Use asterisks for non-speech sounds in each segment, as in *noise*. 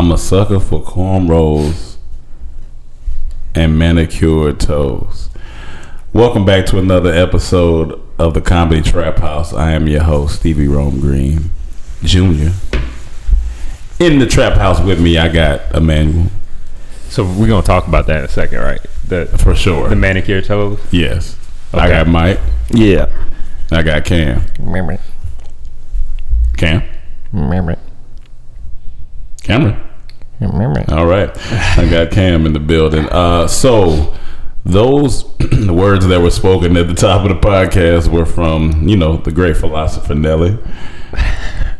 I'm a sucker for cornrows and manicured toes. Welcome back to another episode of the Comedy Trap House. I am your host, Stevie Rome Green Jr. In the trap house with me, I got Emmanuel So we're gonna talk about that in a second, right? The for sure. the manicure toes. yes, I got Mike. Yeah. I got Cam. Memory. Cam. Remember. Cameron. All right. I got Cam in the building. Uh, so those *clears throat* words that were spoken at the top of the podcast were from, you know, the great philosopher Nelly.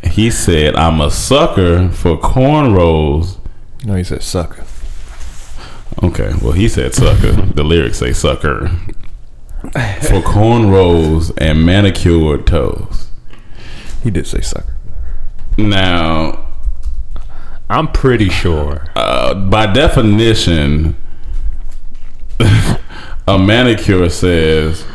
He said, I'm a sucker for cornrows. No, he said sucker. Okay, well, he said sucker. the lyrics say sucker. For cornrows and manicured toes. He did say sucker. Now, I'm pretty sure. uh, by definition, *laughs* a manicure says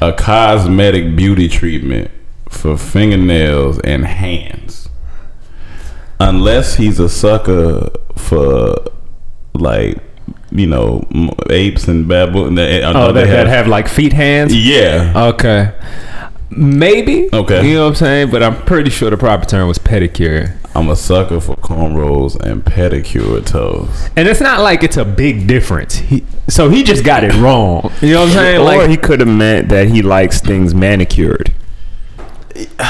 a cosmetic beauty treatment for fingernails and hands. Unless he's a sucker for like you know apes and baboon. They, I know Oh, they that, that have like feet hands. yeah. Okay. Maybe. Okay. You know what I'm saying? But I'm pretty sure the proper term was pedicure. I'm a sucker for cornrows and pedicure toes. And it's not like it's a big difference. He, so he just got it wrong. You know what I'm saying? or Like he could have meant that he likes things manicured.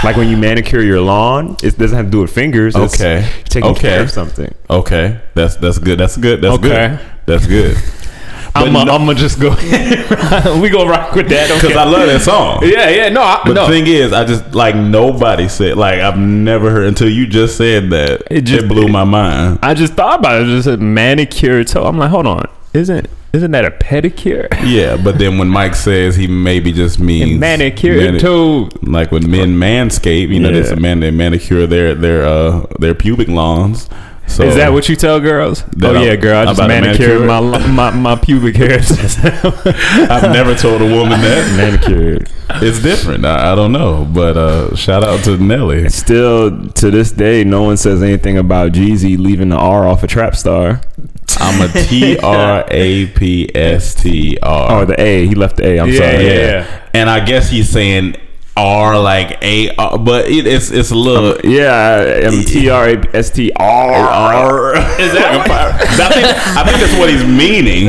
Like when you manicure your lawn, it doesn't have to do with fingers. It's Okay. taking Okay. care of something. Okay, that's that's good. That's good. That's Okay. good. That's good. I'm gonna just go. *laughs* we gonna rock with that because I love that song. Yeah, yeah. No, I, But no. the thing is, I just like nobody said like I've never heard until you just said that. It It just just- blew my mind. I just thought about it. Just a manicure toe. I'm like, hold on. Isn't isn't that a pedicure? *laughs* Yeah, but then when Mike says he maybe just means manicure mani- toe. like when men manscape, you know, there's a man they manicure their their uh their pubic lawns. So Is that what you tell girls? Oh I'm- yeah, girl. I just manicured manicure my, my my pubic hairs. *laughs* I've never told a woman that. Manicured. It's different. I, I don't know, but uh shout out to Nelly. Still, to this day, no one says anything about Jeezy leaving the R off a trap star. I'm a *laughs* T R A P S T Or R. the A. He left the A. I'm Yeah, sorry. yeah. Yeah, and I guess he's saying R like A, R, but it, it's it's a little. Um, yeah, I'm um, T R A S T R. Is that *laughs* what? *laughs* I think I think that's what he's meaning.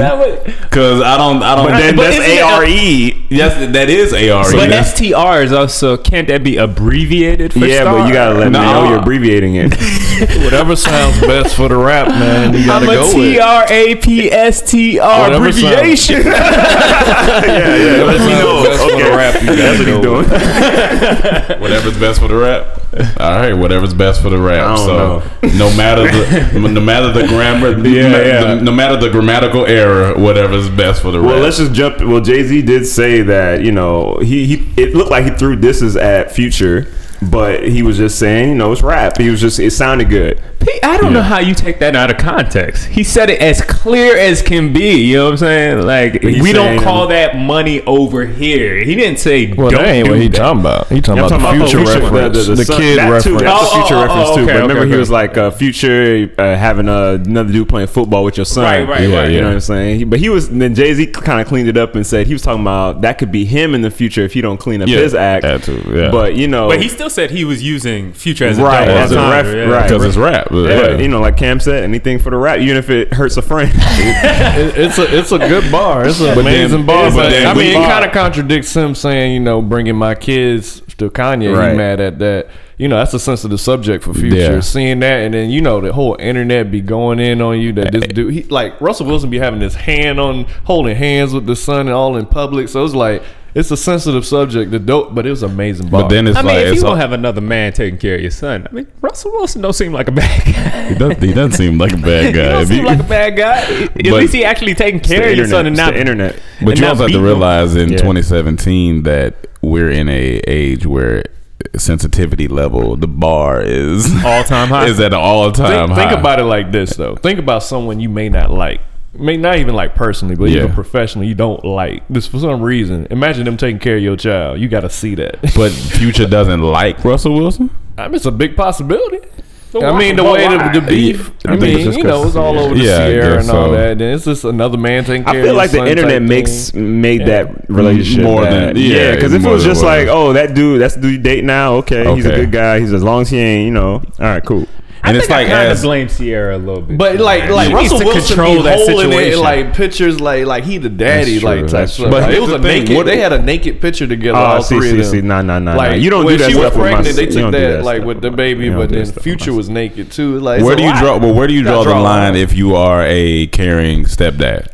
Because I don't I don't. But then that's A R E. Yes, that is A R E. but STR is also can't that be abbreviated? For Yeah, star? but you gotta let No. me know you're abbreviating it. *laughs* Whatever sounds best for the rap, man. You gotta I'm a go T with. R A P S T R abbreviation. yeah, yeah. Let me know. Best for the Okay, rap, you that's what he's doing. *laughs* Whatever's best for the rap. All right, whatever's best for the rap. So no matter the *laughs* no matter the grammar, Yeah, no, yeah. no matter the grammatical error, whatever's best for the Well, rap. Well, let's just jump. Well, Jay Z did say that you know he, he it looked like he threw disses at Future, but he was just saying you know it's rap. He was just it sounded good. Pete, I don't know how you take that out of context. He said it as clear as can be. You know what I'm saying? Like he's we don't call that money over here. He didn't say. Well, don't that ain't do what he that. talking about. He talking I'm about talking the about future the reference, the, son- kid that too, reference. that's the Oh, future oh, oh, reference too. okay, but remember, okay, he was like uh, Future uh, having uh, another dude playing football with your son. Right, right, Yeah, right. You know what I'm saying? He- But he was then Jay Z kind of cleaned it up and said he was talking about that could be him in the future if he don't clean up Yeah, his act. that too, yeah. But you know, But he still said he was using future as a Right, double as a ref- yeah. right. because it's rap. yeah, Yeah. you know, like Cam said, anything for the rap, even if it hurts a friend. *laughs* It- it's a it's a good bar. It's an But then- amazing bar. but But, then I mean, it kind of contradicts him saying, you know, bringing my kids to Kanye. Right. He mad at that. You know, that's a sensitive subject for Future. Yeah. Seeing that, and then you know, the whole internet be going in on you. That this eh. dude, he like Russell Wilson, be having his hand on holding hands with the son and all in public. So it's like it's a sensitive subject. The dope, but it was amazing. Bar. But then it's I mean, like if it's you don't have another man taking care of your son, I mean, Russell Wilson don't seem like a bad guy. he, does, he doesn't seem like a bad guy. *laughs* he guy. don't seem like a bad guy. *laughs* At least he actually taking It's the care of your son and not the internet. But you also have to beating him. realize in Yeah. 2017 that we're in a age where sensitivity level, the bar is All time *laughs* high. is at an all time high. think about it like this though. Think about someone you may not like. May not even like personally, but Yeah. even professionally, you don't like this for some reason. Imagine them taking care of your child. You got to see that. *laughs* but Future doesn't like Russell Wilson. I mean, it's a big possibility. But I why- mean, the way the, the beef. I I, mean, you know, it's all over the Yeah, I Ciara guess and all so. that. Then it's just another man taking I feel of like the internet makes thing. made that relationship More bad. than- yeah, yeah. Because if it was just like, oh, that dude, that's the dude you date now. Okay, he's a good guy. He's as long as he ain't, you know, all right, cool. And I it's think like I kind of blame Ciara a little bit. But like, like Russell Wilson control that holding it like pictures, like like he the daddy, true, like type stuff. Like, But it was a thing, naked. what- they had a naked picture together. Oh, all see, three see, of see, them. nah, nah, nah, Like nah. You don't do that she was stuff with my pregnant, they took that, like with the baby, but then that stuff with Future was naked too. Like where do you draw? Well, where do you draw the line if you are a caring stepdad?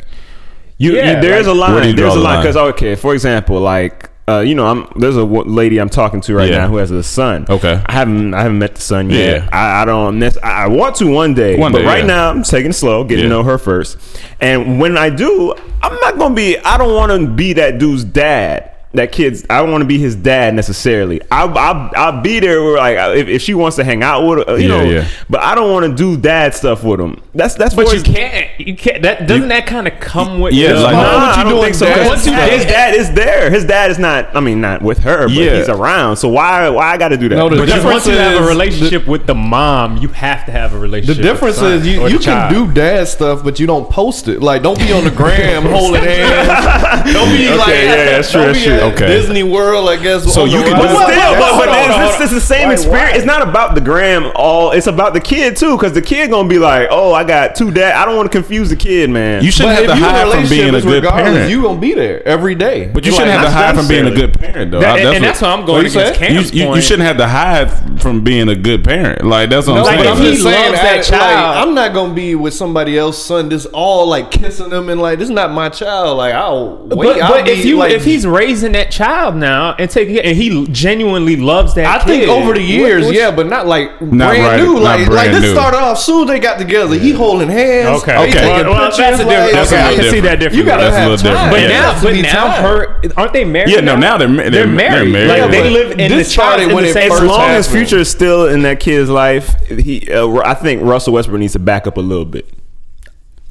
You, Yeah, you there is like- a line. There's a line line? because okay, for example, like uh, you know, I'm there's a w- lady I'm talking to right Yeah. now who has a son. Okay. I haven't I haven't met the son yet. Yeah. I, I don't. I want to one day, One but day, right yeah. now I'm taking it slow, getting Yeah. to know her first. And when I do, I'm not gonna be. I don't want to be that dude's dad. That kid's. I don't want to be his dad necessarily. I'll, I'll, I'll be there. Where like if, if she wants to hang out with, her, you Yeah, know. yeah. But I don't want to do dad stuff with him. That's that's. But you his- can't. You can't. That doesn't that kind of come with Yeah, the- like- Nah, Why you I don't doing think so. Once His, you dad, his dad is there. His dad is not. I mean, not with her, but Yeah. he's around. So why? Why I got to do that? No, the But difference once you have a is- relationship with the mom, you have to have a relationship. The difference with the is you, you can child. do dad stuff, but you don't post it. Like, don't be on the gram *laughs* holding hands. *laughs* Don't be Okay, like, yeah, that's true, that's true. At Okay. Disney World, I guess. So you can ride. But do- still, but, but Hold on, it's, hold on, it's, it's the same Why- experience. why? It's not about the gram. All it's about the kid too, because the kid gonna be like, "Oh, I got two dad." I don't want to confuse the kid, man. You shouldn't But have if to you in hide from being a good parent. You gonna be there every day. But you You're shouldn't like, have to not hide from being a good parent, though. That- I- and that's why I'm going What against say? you, you, you shouldn't have to hide from being a good parent. Like that's what No, I'm Like, but saying. I'm just he saying loves that that child- I'm not gonna be with somebody else's son. This all like kissing them and like this is not my child. Like I'll wait. But, I'll but be, if you like, if he's raising that child now and taking and he genuinely loves that, I think over the years, what- yeah, but not like Not brand right- new. not Like like brand this new. started off soon. as They got together. He holding hands. Okay, Okay. Well, well, that's a different. like, That's a okay, I can see that different. You gotta That's a have little time. different. But Yeah. Now, but now time. her aren't they married? Yeah, no, now they're they're, they're- married. they're Like married, they live in this the child started in when the it as long as. Future is still in that kid's life, he, uh, I think Russell Westbrook needs to back up a little bit.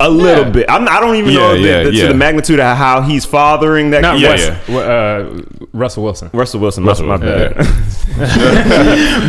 A little bit. I'm, I don't even Yeah, know the, yeah, the- yeah. to the magnitude of how he's fathering that. Not. Yeah, yeah. Uh, Russell Wilson. Russell Wilson. Russell my, bad. *laughs*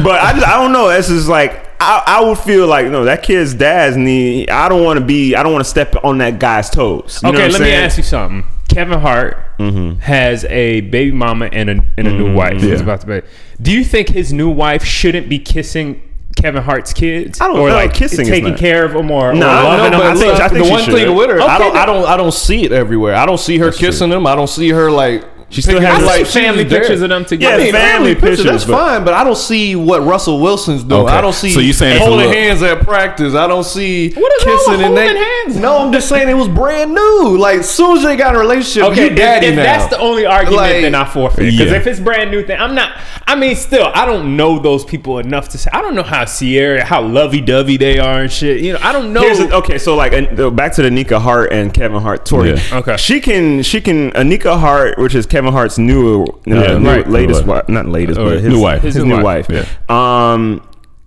but I just I don't know. This is like I, I would feel like no that kid's dad's need. I don't want to be. I don't want to step on that guy's toes. You know okay, let I'm me ask you something. Kevin Hart Mm-hmm. has a baby mama and a and a new wife. He's about to be. Do you think his new wife shouldn't be kissing Kevin Hart's kids? I don't or know. like Kissing is taking care of them or, No, or loving know, them? I think look, I think the one should. thing with her, I don't, then- I don't, I don't see it everywhere. I don't see her kissing them. I don't see her like. She still has, I like, see family pictures of them together. Yeah, I mean, family family, pictures. pictures, That's but- fine, but I don't see what Russell Wilson's doing. Okay. I don't see. So you saying holding hands at practice? I don't see What is kissing with and holding that. hands? No, I'm just saying it was brand new. Like as soon as they got in a relationship, Okay, you daddy if now. that's the only argument, Like, then I forfeit. You. Because Yeah. if it's brand new thing, I'm not. I mean, still, I don't know those people enough to say. I don't know how Ciara, how lovey dovey they are and shit. You know, I don't know. Here's the, okay, so like back to the Nika Hart and Kevin Hart story. Yeah. Okay. she can she can Eniko Hart, which is Kevin Hart's new, uh, Yeah, new right. latest New wife, not latest, Or but his new wife. his, His new new wife. wife. Um,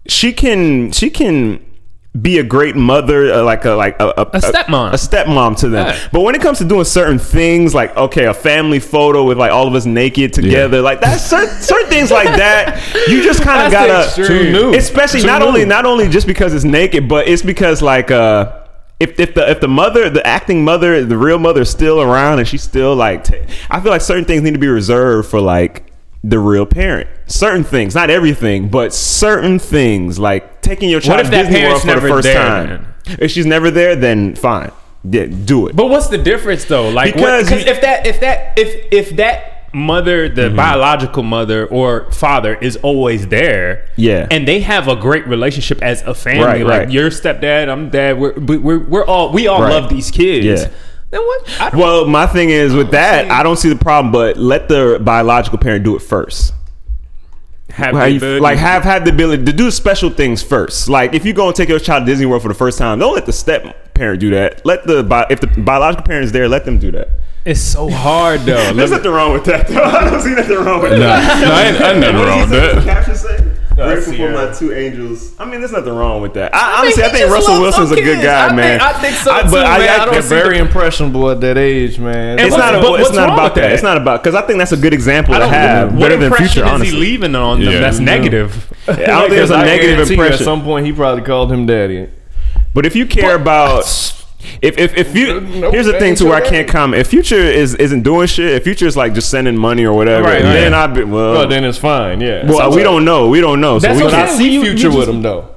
she can she can be a great mother, uh, like a like a, a, A stepmom. a, stepmom to them. Yeah. But when it comes to doing certain things, like okay, a family photo with like all of us naked together, like that's certain, *laughs* certain things like that. You just kind of gotta. Too new. especially Too not new. only not only just because it's naked, but it's because like uh. If, if the if the mother the acting mother the real mother is still around and she's still like ta- I feel like certain things need to be reserved for like the real parent. Certain things not everything but certain things. Like taking your child to that Disney World for the first there, time. if she's never there then fine. Yeah, do it. But what's the difference though? Like Because because you- if that if that if if that mother, the mm-hmm. biological mother or father is always there, Yeah. and they have a great relationship as a family, Right, like right. your stepdad, I'm dad, we're we- we're we're all we all Right. love these kids. Yeah. Then what? Well, my thing is with that, I don't see the problem, but let the biological parent do it first. have the you- like have have the ability to do special things first. Like if you go and take your child to Disney World for the first time, don't let the step parent do that. Let the bi- if the biological parent is there, let them do that. It's so hard though. *laughs* There's Let me- nothing wrong with that. Though. *laughs* I don't see nothing wrong with Nah, that. nah, I ain't, I ain't nothing wrong with that. Caption say. Grateful for uh, my two angels. I mean, there's nothing wrong with that. I, I mean, honestly, I think Russell loves Wilson's a good guy, I man. think- I think so, too, but I, man. I, I don't They're see very impressionable at that age, man. it's But- not. but it's what's not about that. that? It's not about because I think that's a good example to have. what Better than impression future, is honestly. he leaving on them? Yeah. That's Yeah. negative. I don't think there's a I negative impression. At some point, he probably called him daddy. But if you care about *laughs* if if, if you Nope, here's the thing ain't to where I can't daddy. comment. If Future is isn't doing shit, if Future is like just sending money or whatever, Right, then right. I'd be well. Well, then it's fine. Yeah. well, we don't know. We don't know. So we what But I'm I can't. saying. see You- you future with just- him though.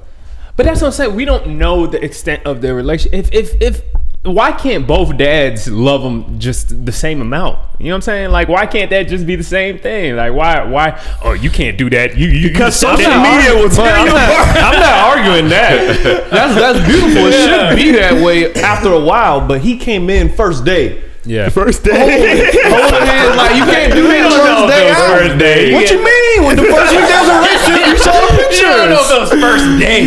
But that's what I'm saying. We don't know the extent of their relationship. If if if why can't both dads love them just the same amount? You know what I'm saying? Like why can't that just be the same thing? Like why why oh you can't do that. You you Because you social that- media will But tear I'm you not, apart. I'm not arguing that. *laughs* That's that's beautiful. It should be that way after a while. But he came in first day. Yeah. First day. Holding hands like you can't do that *laughs* don't first day. those first days. What you mean? When the first week there's a relationship, *laughs* you saw the You don't know pictures. if it was first day.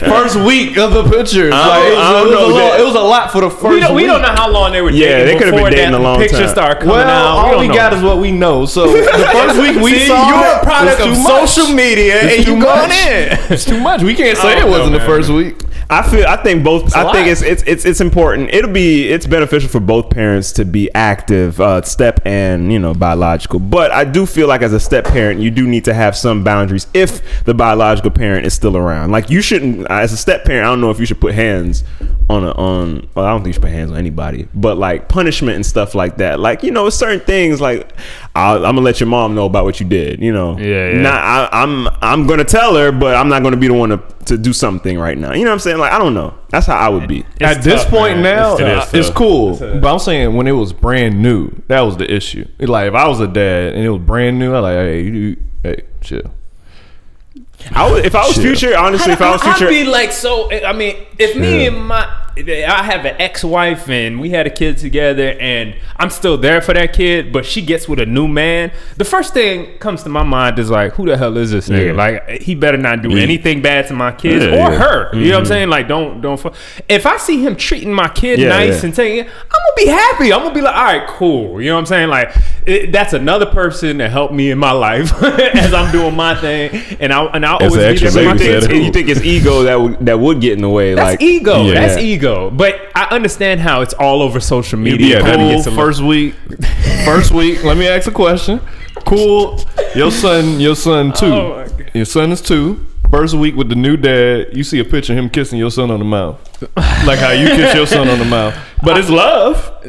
*laughs* First week of the pictures. I Like, it, was, I don't it was know a lot, it was a lot for the first we don't we don't know how long they were dating. Yeah, they could've been before dating that a long pictures time. started coming Well, out. We all we know. got is what we know. So the *laughs* first week we See, saw you're a product it's of much. social media, It's and you going in. It's too much. We can't say it wasn't the first week. I feel. I think both. I think it's it's it's it's important. It'll be it's beneficial for both parents to be active, uh, step and you know biological. But I do feel like as a step parent, you do need to have some boundaries if the biological parent is still around. Like you shouldn't, as a step parent, I don't know if you should put hands on a on. Well, I don't think you should put hands on anybody. But like punishment and stuff like that. Like you know, certain things like I'll, I'm gonna let your mom know about what you did. You know, Yeah, yeah. Not I, I'm I'm gonna tell her, but I'm not gonna be the one to to do something right now. You know what I'm saying? Like I don't know. That's how I would be. At this point man. now, It's uh, it's, tough. It is cool. tough. But I'm saying when it was brand new, that was the issue. It like if I was a dad and it was brand new, I like, hey, you, hey, chill. I would, if I was Shit. future, honestly, if I was future, I'd be like so. I mean, if me and my, I have an ex-wife and we had a kid together, and I'm still there for that kid, but she gets with a new man. The first thing comes to my mind is like, who the hell is this nigga? Yeah. Like, he better not do Yeah. anything bad to my kids Yeah, or yeah. her. You know what I'm mm-hmm. saying? Like, don't don't. fu- If I see him treating my kid Yeah, nice yeah. and saying, I'm gonna be happy. I'm gonna be like, all right, cool. You know what I'm saying? Like, it, that's another person that helped me in my life *laughs* as I'm doing my thing, and I and I As always an be extra there for my you think, it's, you think it's ego that would that would get in the way? That's like ego. Yeah. That's ego. But I understand how it's all over social media. Yeah, Cool. get some- First week, first week. Let me ask a question. Cool. Your son, your son oh two. Oh your son is two. First week with the new dad, you see a picture of him kissing your son on the mouth, like how you kiss your son on the mouth. But it's love. Are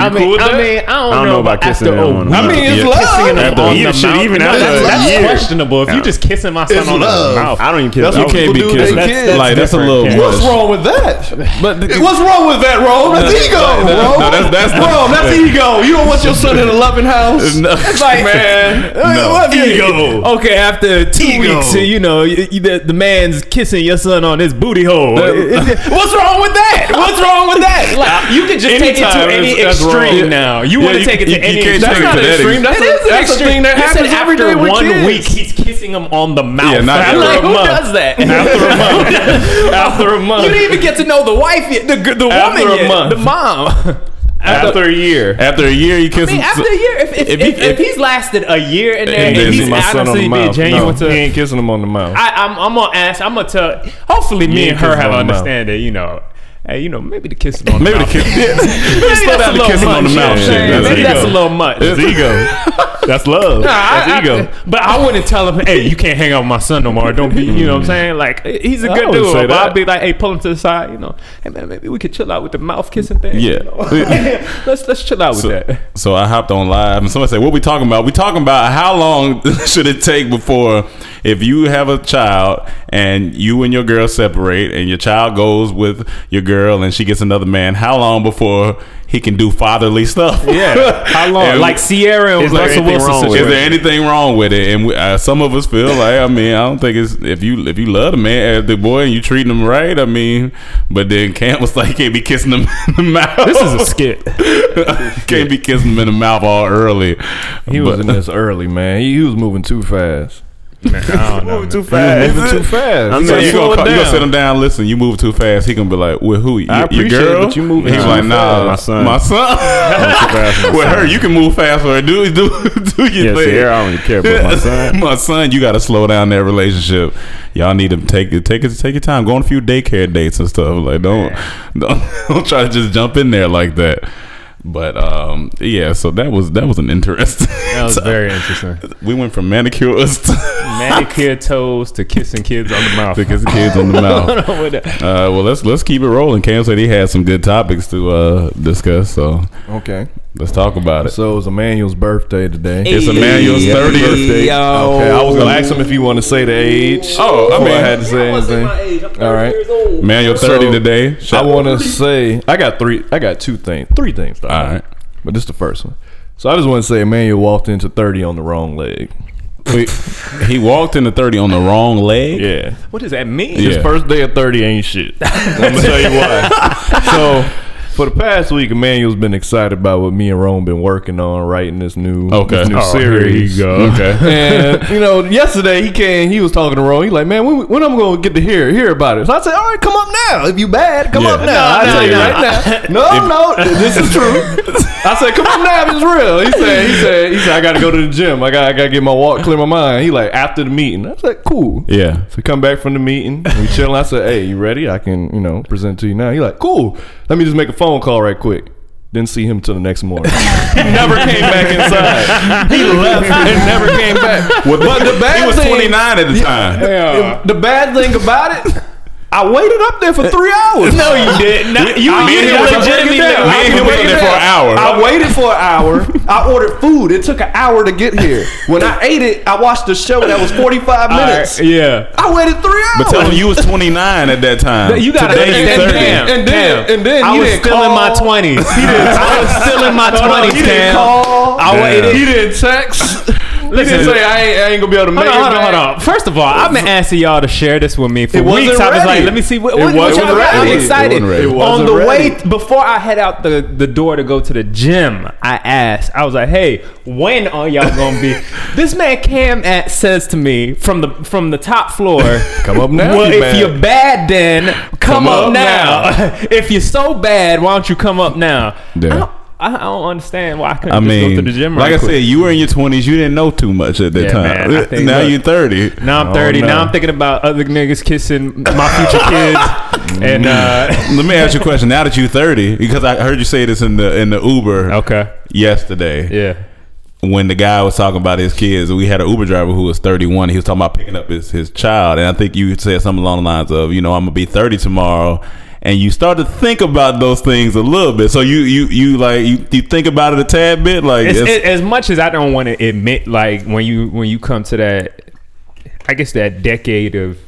I mean, cool I that? mean, I don't, I don't know, know about kissing after him a on the week mouth. I mean, it's of love. kissing him After on a year, the shit, even after that's, that's year. questionable. If you just kissing my son It's on love. the mouth, I don't even kiss. That's I what can't be people kissing. their That's- kids. like that's a little different. much. What's wrong with that? But the, What's wrong with that, Rome? That's ego, no, bro. no, that's- that's- Rome, that's ego. You don't want your son in a loving house. *laughs* No. It's like, *laughs* man, No. what Ego. Okay, after two weeks, you know, you, you- the, the man's kissing your son on his booty hole. What's wrong with that? What's wrong with that? Like, *laughs* you can just take it to Anytime any is- that's wrong. extreme Yeah. now. You Yeah, want to take it to you- you any can't extreme. take it not to extreme. That's, It a, an that's a extreme. thing that happens every day after with one kids. week, he's kissing him on the mouth. Yeah, not after like, a who month. does that? *laughs* After a month. *laughs* After a month. You didn't even get to know the wife yet, the the woman After a yet, month. the mom. *laughs* After a year. after a year, you kiss I mean, him. after a year, if if, If if, he- if he's lasted a year in there And and, then he's my son honestly being genuine no, to, he ain't kissing him on the mouth. I, I'm, I'm gonna ask. I'm gonna tell. Hopefully, me and her have on the mouth. understanding. You know, hey, you know, maybe the kissing *laughs* on Maybe the mouth. kiss. Yeah. *laughs* Maybe slow that's down a the little kissing on the much, mouth what I'm shit. saying? That's Maybe that's a ego. little much. It's *laughs* ego. That's love. Nah, I- That's I- ego. but I wouldn't tell him, hey, you can't hang out with my son no more. Don't be, you know what I'm mm. saying? Like, he's a good wouldn't dude. say But that. I'd be like, hey, pull him to the side, you know. Hey, man, maybe we could chill out with the mouth kissing thing. Yeah. You know? let's, let's chill out with So, that. so I hopped on live and somebody said, "What we talking about? We talking about how long should it take before if you have a child and you and your girl separate and your child goes with your girl and she gets another man, how long before he can do fatherly stuff? Yeah. How *laughs* long? And- like Ciara and Is there Russell anything Wilson wrong with Is situation. there anything wrong with it? And we, uh, some of us feel like, I mean, I don't think it's if you if you love the man, uh, the boy, and you treating him right. I mean, but then Cam was like, can't be kissing him *laughs* in the mouth. This is a skit. *laughs* can't be kissing him in the mouth all early. He was But- in this early, man. He, he was moving too fast. Man, I don't know. man. too He was moving too fast. I'm You So gotta you slow gonna, call, you gonna sit him down? Listen, you move too fast. He gonna be like, "With who? Your, I your appreciate it, but you moving He's like, "Nah, My son. my son." *laughs* With her, you can move faster. Do do do your Yeah, thing. Ciara, I don't even care about my son. *laughs* my son, you got to slow down that relationship. Y'all need to take it, take it, take your time. Go on a few daycare dates and stuff. Like, don't, don't, *laughs* don't try to just jump in there like that. But um, yeah, so that was that was an interesting. That was *laughs* very interesting. we went from manicures to, *laughs* Manicure toes to kissing kids on the mouth. to kissing kids on the *laughs* mouth. Uh, well, let's let's keep it rolling. Cam said he had some good topics to uh, discuss, so Okay. let's talk about it. So it was Emmanuel's birthday today. It's Emmanuel's Happy 30th birthday. Okay, I was gonna ask him if he want to say the age. Oh, I mean, I had to say anything. All right. Manuel thirty So, today. I want to say I got three. I got two things, three things. All right. but this is the first one. So I just want to say Emmanuel walked into thirty on the wrong leg. Wait, he walked into thirty on the wrong leg. Yeah. What does that mean? Yeah. His first day of 30 ain't shit. *laughs* I'm gonna tell you why. so, for the past week, Emmanuel's been excited about what me and Rome been working on, writing this new, Okay. this new Oh, here series. you go. *laughs* Okay. And you know, yesterday he came, he was talking to Rome. He like, man, when, when I'm gonna get to hear hear about it? So I said, all right, come up now. If you bad, come Yeah. up now. No, I no, tell you right now. No, no, this is true. I said, come up now if it's real. He said, he said, he said, I got to go to the gym. I got, I got to get my walk, clear my mind. He like after the meeting. I said, cool. Yeah. So come back from the meeting, we chilling. I said, "Hey, you ready? I can, you know, present to you now." He like, "Cool. Let me just make a phone call right quick." Didn't see him till the next morning. *laughs* he never came back inside. *laughs* He left *laughs* and never came back. Well, but the bad he was thing, 29 at the time. The bad thing about it, I waited up there for three hours. No, you didn't. *laughs* No, you I you mean, it legitimately. break it down. Me and him was there for an hour. I waited for an hour. I ordered food. It took an hour to get here. When I ate it, I watched the show that was 45 minutes. yeah. I waited three hours. But tell him you was 29 at that time. You gotta Today you understand, 30. Cam. And then- Cam. and then I was didn't still in my twenties. I was still in my twenties, he didn't Cam. call. I waited. He didn't text. He Listen. didn't say I ain't, I ain't gonna be able to make Hold on, it. hold on, back." hold on. First of all, I've been asking y'all to share this with me for It wasn't weeks. I was like, let me see what, It what, what wasn't y'all got. I'm excited. It wasn't ready. On the way before I head out the, the door to go to the gym, I asked. I was like, hey, when are y'all gonna be? *laughs* this man Cam at, says to me from the from the top floor, Come up now, Well, you if bad." you're bad, then come, Come up, up now. *laughs* if you're so bad, why don't you come up now? Yeah. I, don't, I I don't understand why I couldn't I just mean, go to the gym. like right I quick. said, you were in your 20s. You didn't know too much at that Yeah, time. man, think- now look. you're 30. Now I'm 30. Now I'm thinking about other niggas kissing my future kids. *laughs* and uh, *laughs* Let me ask you a question. Now that you're 30, because I heard you say this in the in the Uber okay, yesterday. yeah. when the guy was talking about his kids, we had an Uber driver who was 31. He was talking about picking up his, his child. And I think you said something along the lines of, you know, I'm going to be 30 tomorrow. And you start to think about those things a little bit. So you, you, you like, you, you think about it a tad bit? Like, It's, it's- it, as much as I don't want to admit, like when you when you come to that, I guess that decade of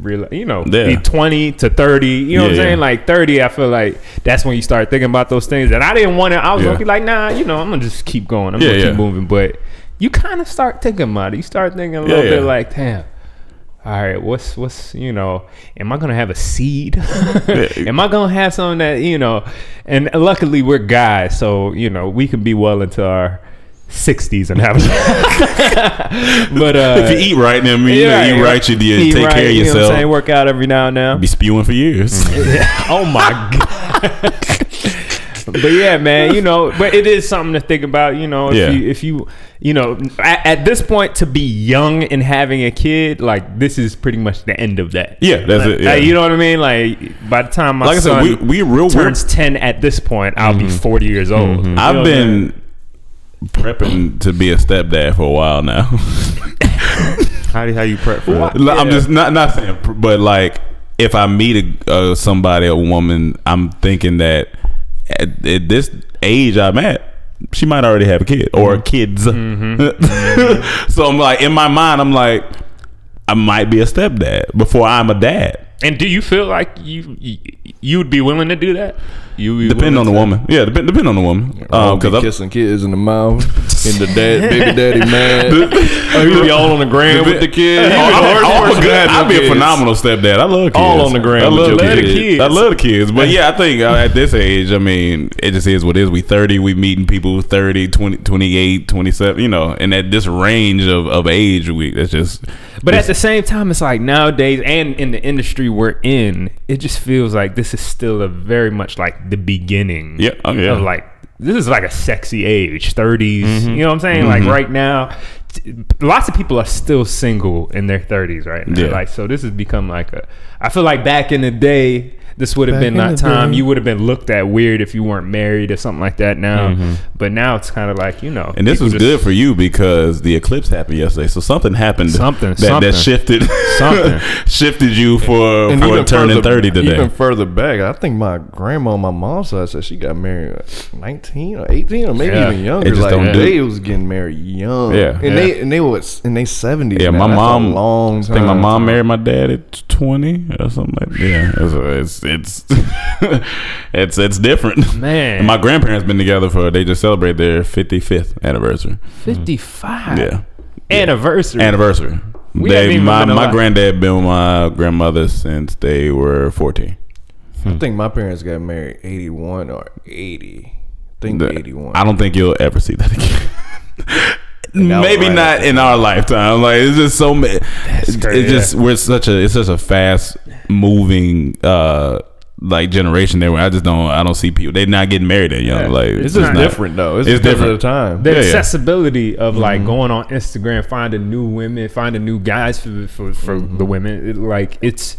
real, you know, Yeah. twenty to thirty. You know what I'm Yeah, saying? yeah. Like thirty, I feel like that's when you start thinking about those things. And I didn't want to. I was Yeah. gonna be like, nah, you know, I'm gonna just keep going. I'm Yeah, gonna yeah. keep moving. But you kind of start thinking about it. You start thinking a Yeah, little bit yeah. like, damn. All right, what's what's you know? Am I gonna have a seed? *laughs* am I gonna have something that you know? And luckily we're guys, so you know we can be well into our sixties and have. *laughs* but uh, if you eat right, then I mean, you know, yeah, eat right, you, you eat take right, care of you know what I'm yourself. saying? Work out every now and then. be spewing for years. *laughs* oh my god. *laughs* but yeah, man, you know, but it is something to think about. You know, if Yeah. you if you you know at, at this point to be young and having a kid, like this is pretty much the end of that. Yeah, that's Like, it. Yeah. like, you know what I mean? Like by the time my like I son said, we, we real turns ten at this point, I'll be forty years old. Know I've been prepping to be a stepdad for a while now. *laughs* How do how you prep for that? Like, I'm just not not saying, but like if I meet a uh, somebody, a woman, I'm thinking that at, at this age I'm at, she might already have a kid or mm-hmm. kids. Mm-hmm. *laughs* so I'm like, in my mind, I'm like, I might be a stepdad before I'm a dad. And do you feel like you you, you would be willing to do that? You would be on the woman. Yeah, depend, depending on the woman. Um, Um, because kissing kids in the mouth, and the dad, *laughs* baby daddy mad. oh, he be all on the ground with the kids. He Oh, I'm, worst I'm a person to good, have no I'd be a phenomenal stepdad. I love kids. All on the ground I with love, your kids. kids. kids. I love the kids. But yeah, I think uh, at this age, I mean, it just is what it is. We 30, we meeting people 30, 20, 28, 27, you know, and at this range of, of age, we it's just. But at the same time, it's like nowadays, and in the industry we're in, it just feels like this is still a very much like the beginning. Yeah, oh, yeah. Of like this is like a sexy age, 30s. Mm-hmm. You know what I'm saying? Like right now, t- lots of people are still single in their 30s right now. Yeah. Like so, this has become like a. I feel like back in the day. This would have been in that time. day. You would have been looked at weird if you weren't married or something like that. Now, but now it's kind of like you know. Mm-hmm. And this was just- good for you because the eclipse happened yesterday. So something happened Something, that, something. that shifted Something. *laughs* shifted you for, And for turning further- 30 today. Even further back, I think my grandma on my mom's side said she got married at 19 or 18 or maybe Yeah. even younger. It just like don't do- they was getting married young. Yeah. And Yeah. they and they was in their 70s. Yeah, now. my That's a mom. long I think my mom married my dad at twenty or something like. that. Yeah, it's it's it's *laughs* it's, it's different. Man. And my grandparents been together for. They just celebrate their fifty fifth anniversary. 55 Yeah, anniversary. anniversary. We they my my granddad been with my grandmother since they were fourteen. I hmm. think my parents got married 81 or 80. I think The- 81. I don't think you'll ever see that *laughs* again. Maybe right not in our lifetime. Like it's just so many. It's, it's just we're such a it's such a fast moving uh like generation there where I just don't I don't see people they're not getting married at young like It's just just not- different though. It's, It's just different different. at the time. the Yeah, yeah. accessibility of like going on Instagram, finding new women, finding new guys for for, for the women. It, like it's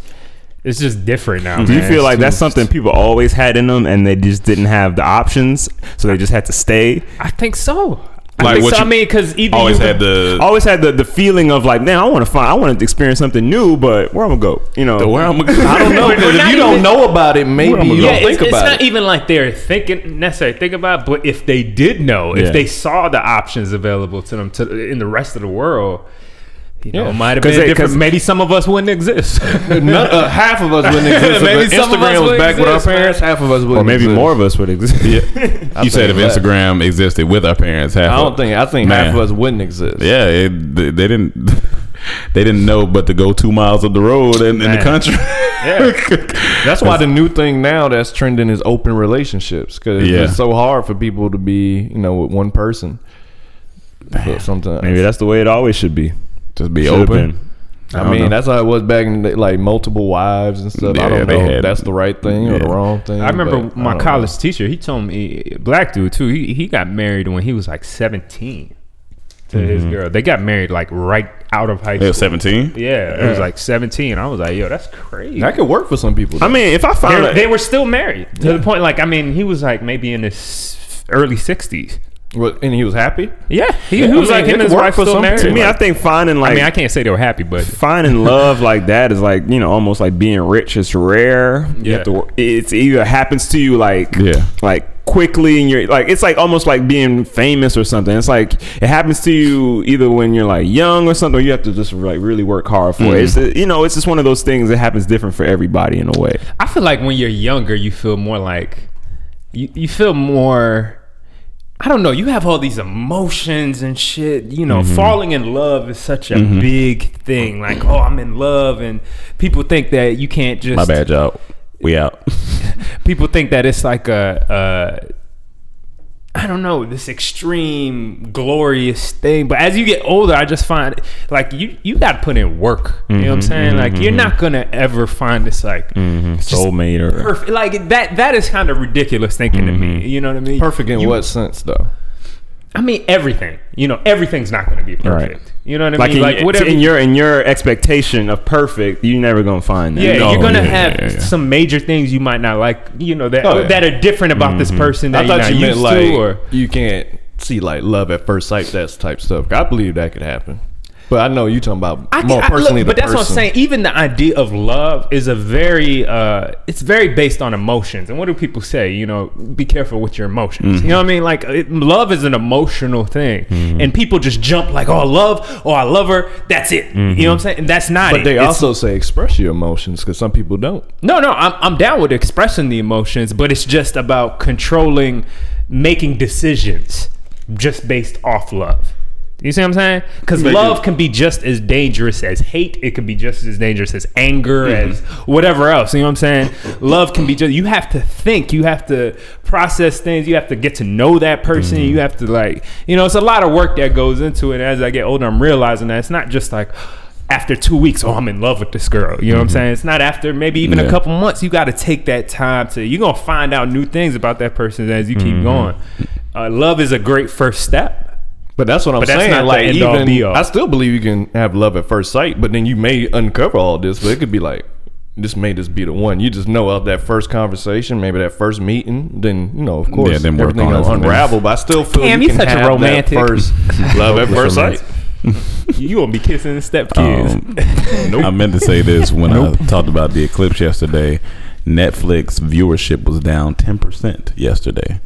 it's just different now. Do you feel It's like too- that's something people always had in them and they just didn't have the options, so they just had to stay? I think so. I Like what so. I mean, because either always you had the always had the, the feeling of like, man, I want to find, I want to experience something new, but where I'm gonna go? You know, where I'm gonna, I don't *laughs* know because if you don't know about it, maybe Where am I you yeah, don't it's, think it's about not even like they're thinking necessarily think about, it, but if they did know, Yeah. if they saw the options available to them to in the rest of the world, you know, Yeah. it might have 'Cause been they- different. 'cause- Maybe some of us wouldn't exist. *laughs* None, uh, half of us wouldn't *laughs* exist. Maybe if some of us Instagram was wouldn't back with our exist, man. parents. Half of us wouldn't. or maybe exist. more of us would exist. *laughs* I you said if think that. Instagram existed with our parents half I of- don't think. I think Man. half of us wouldn't exist. yeah it, they, they didn't they didn't know but to go two miles up the road in, in the Man. country That's why the new thing now that's trending is open relationships because Yeah. it's so hard for people to be, you know, with one person. But sometimes, Maybe that's the way it always should be. Just be Should've open been. I, don't mean, know. that's how it was back in the, like multiple wives and stuff. Yeah, I don't they know had- if that's the right thing or the yeah. wrong thing. I remember but my don't college know. teacher. He told me, black dude too. He he got married when he was like seventeen to his mm-hmm. girl. They got married like right out of high They school. were 17 Yeah, it was like seventeen. I was like, yo, that's crazy. That could work for some people. I mean, if I found They, they were still married to the point. Like, I mean, he was like maybe in his early sixties. What, and he was happy. Yeah, he, he was I mean, like him and his wife for still married. to me, I think finding like I mean, I can't say they were happy, but finding *laughs* love like that is like you know almost like being rich It's rare you Yeah. have to it's either happens to you like Yeah. like quickly and you're like it's like almost like being famous or something it's like it happens to you either when you're like young or something or you have to just like really work hard for it it's mm-hmm. you know it's just one of those things that happens different for everybody in a way I feel like when you're younger, you feel more like you, you feel more. I don't know. You have all these emotions and shit. You know, Mm-hmm. falling in love is such a big thing. Like, oh, I'm in love, and people think that you can't just. my bad job we out *laughs* People think that it's like a. a I don't know this extreme glorious thing, but as you get older, I just find like you you got to put in work. You know what I'm Mm-hmm, saying? Like mm-hmm, you're mm-hmm. not gonna ever find this like mm-hmm, soulmate or perfect. Like that. That is kind of ridiculous thinking to me. You know what I mean? Perfect in You- what sense, though? I mean, everything. You know, everything's not going to be perfect. Right. You know what I like mean? in, like whatever. in your in your expectation of perfect you're never gonna find that yeah, No, you're oh, gonna yeah, have yeah, yeah. some major things you might not like. You know that Oh, yeah. that are different about this mm-hmm. person that I you're thought not you meant used like to. Or you can't see like love at first sight, that type stuff. I believe that could happen. But I know you talking about I more can, I- personally. look, but that's what I'm saying. Even the idea of love is a very, uh, it's very based on emotions. And what do people say? You know, be careful with your emotions. You mm-hmm. know what I mean? Like, it, love is an emotional thing, mm-hmm. and people just jump like, "Oh, I love, oh, I love her." That's it. You mm-hmm. know what I'm saying? And that's not. But it. they It's- also say express your emotions because some people don't. no, no, I'm, I'm down with expressing the emotions, but it's just about controlling, making decisions just based off love. You see what I'm saying? Because love can be just as dangerous as hate. It can be just as dangerous as anger, mm-hmm. as whatever else. You know what I'm saying? Love can be just. You have to think. You have to process things. You have to get to know that person. Mm-hmm. You have to like. You know, it's a lot of work that goes into it. As I get older, I'm realizing that it's not just like after two weeks, oh, I'm in love with this girl. You know what I'm mm-hmm. saying? It's not after maybe even a couple months. You got to take that time to. You're gonna find out new things about that person as you keep going. Uh, love is a great first step. But that's what I'm But that's saying. not the like end all, even be all. I still believe you can have love at first sight, but then you may uncover all this. But it could be like this may just be the one. You just know of that first conversation, maybe that first meeting. Then you know, of course, yeah, then work everything on it will unravel. But I still feel Damn, you you can such a have that romantic. first *laughs* love at first sight. You gonna be kissing step kids. Um, *laughs* I meant to say this when I talked about the eclipse yesterday. Netflix viewership was down ten percent yesterday.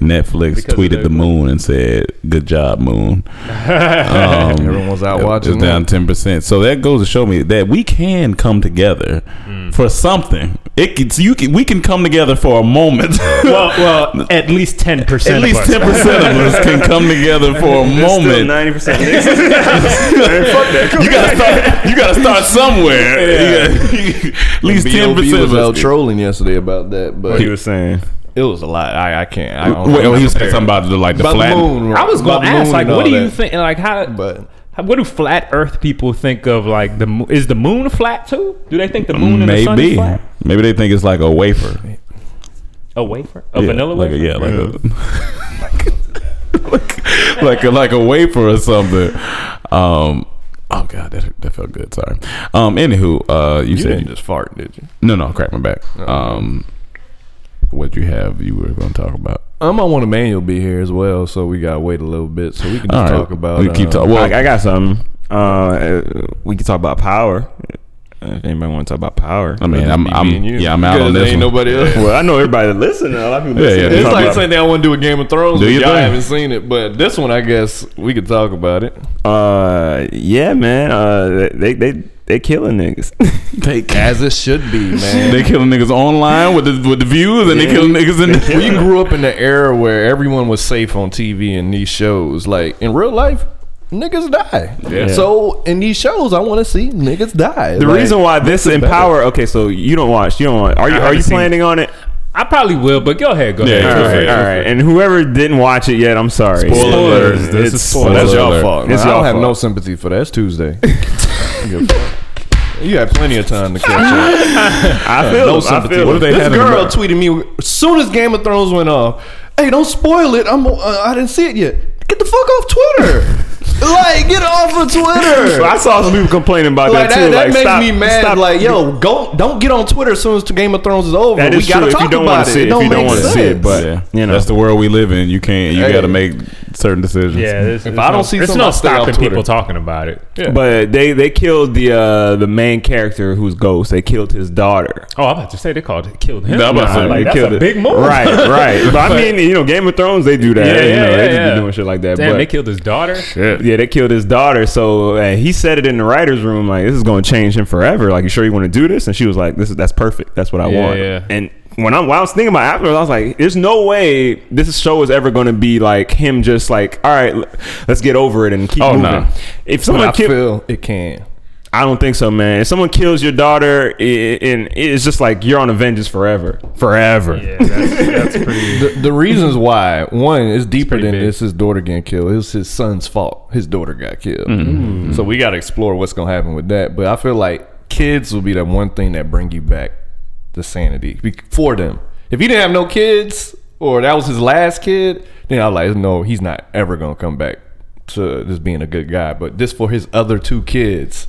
Netflix Because tweeted the the moon and said, "Good job, moon." *laughs* Um, Everyone's out it- watching It's down ten percent. So that goes to show me that we can come together Mm. for something. It can, so you can we can come together for a moment. well, well, *laughs* at least ten percent. At least ten percent of us can come together for a *laughs* moment. ninety percent. You gotta start. You gotta start somewhere. You gotta- at least ten B.O.B. percent was of out us. trolling yesterday about that, but He was saying. It was a lot. I, I can't. I don't Wait, know. oh, he was saying something about the like the about flat. the moon. I was about gonna the ask, moon like, and what all do you that. think? Like, how? But how- what do flat Earth people think of? Like the mo- is the moon flat too? Do they think the moon and the sun is Maybe, flat? maybe they think it's like a wafer, A wafer, a Yeah, vanilla like wafer. a, yeah, like a *laughs* like, like a like a wafer or something. Um, oh god, that, that felt good. Sorry. Um, anywho, uh, you, you said didn't just fart, did you? no, no, crack my back. Um, what you have you were going to talk about? Um, I want Emmanuel to be here as well, so we gotta wait a little bit so we can just All right. talk about. We keep uh, talking. Well, I, I got something. Uh, we can talk about power. If anybody want to talk about power, I mean, I'm, me I'm you. yeah, I'm out Because on this ain't one. nobody else. well, I know everybody that listen. A lot of people Yeah, listen. yeah, It's like about- saying they don't want to do a Game of Thrones, Do but you y'all think? haven't seen it. But this one, I guess we could talk about it. Uh, yeah, man. Uh, they they they killing niggas. *laughs* They, As it should be, *laughs* man. they killing niggas online with the with the views, and they killing niggas in. The, *laughs* we grew up in the era where everyone was safe on TV and these shows. Like in real life, niggas die. Yeah. So in these shows, I want to see niggas die. the Like, reason why this is in better. power. Okay, so you don't watch. You don't want. Are you I are you seen planning on it? I probably will, but go ahead, go Yeah, ahead. go All Go ahead. right, ahead. all right. And whoever didn't watch it yet, I'm sorry. Spoiler alert. It's- This is it's- spoiler That's alert. y'all fault. It's I y'all don't have fault. no sympathy for that. It's Tuesday. You had plenty of time to catch up. *laughs* I feel. no I feel. What if they this had girl tweeted me as soon as Game of Thrones went off. Hey, don't spoil it. I'm. Uh, I didn't see it yet. Get the fuck off Twitter. Like, get off of Twitter. *laughs* I saw some people complaining about like that that, too. that like, makes stop, me mad. Stop. Like, yo, go, don't get on Twitter as soon as Game of Thrones is over. That we gotta true. If talk you don't about want to see it, it. if you don't make want to see it, but yeah, you know, that's the world we live in. You can't. You Hey. got to make certain decisions. Yeah, there's, If there's I don't no, see there's something, no I'll stay off stopping people talking about it. Yeah. But they they killed the uh the main character who's Ghost. They killed his daughter. Oh, I'm about to say they called it, killed him. Yeah, I'm about to say, like, that's killed a it. big move. Right, *laughs* right. But I mean, you know, Game of Thrones they do that. Yeah, you yeah, know, yeah, they just yeah. be doing shit like that. Damn, but they killed his daughter. Yeah, they killed his daughter. So uh, he said it in the writers' room, like this is going to change him forever. Like, you sure you want to do this? And she was like, "This is that's perfect. That's what I Yeah, want." yeah. And when I, when I was thinking about afterwards, I was like, "There's no way this show is ever going to be like him. Just like, all right, let's get over it and keep Oh, moving." nah. If someone I kill, feel it can. I don't think so, man. If someone kills your daughter, i- i- and it's just like you're on a vengeance forever, forever. Yeah, that's, that's *laughs* pretty. The, the reasons why one is deeper than big. it's his daughter getting killed. It was his son's fault. His daughter got killed. Mm. Mm. So we got to explore what's gonna happen with that. But I feel like kids will be the one thing that bring you back to sanity Be- for them. If he didn't have no kids or that was his last kid, then I was like, no, he's not ever gonna come back to just being a good guy. But just for his other two kids,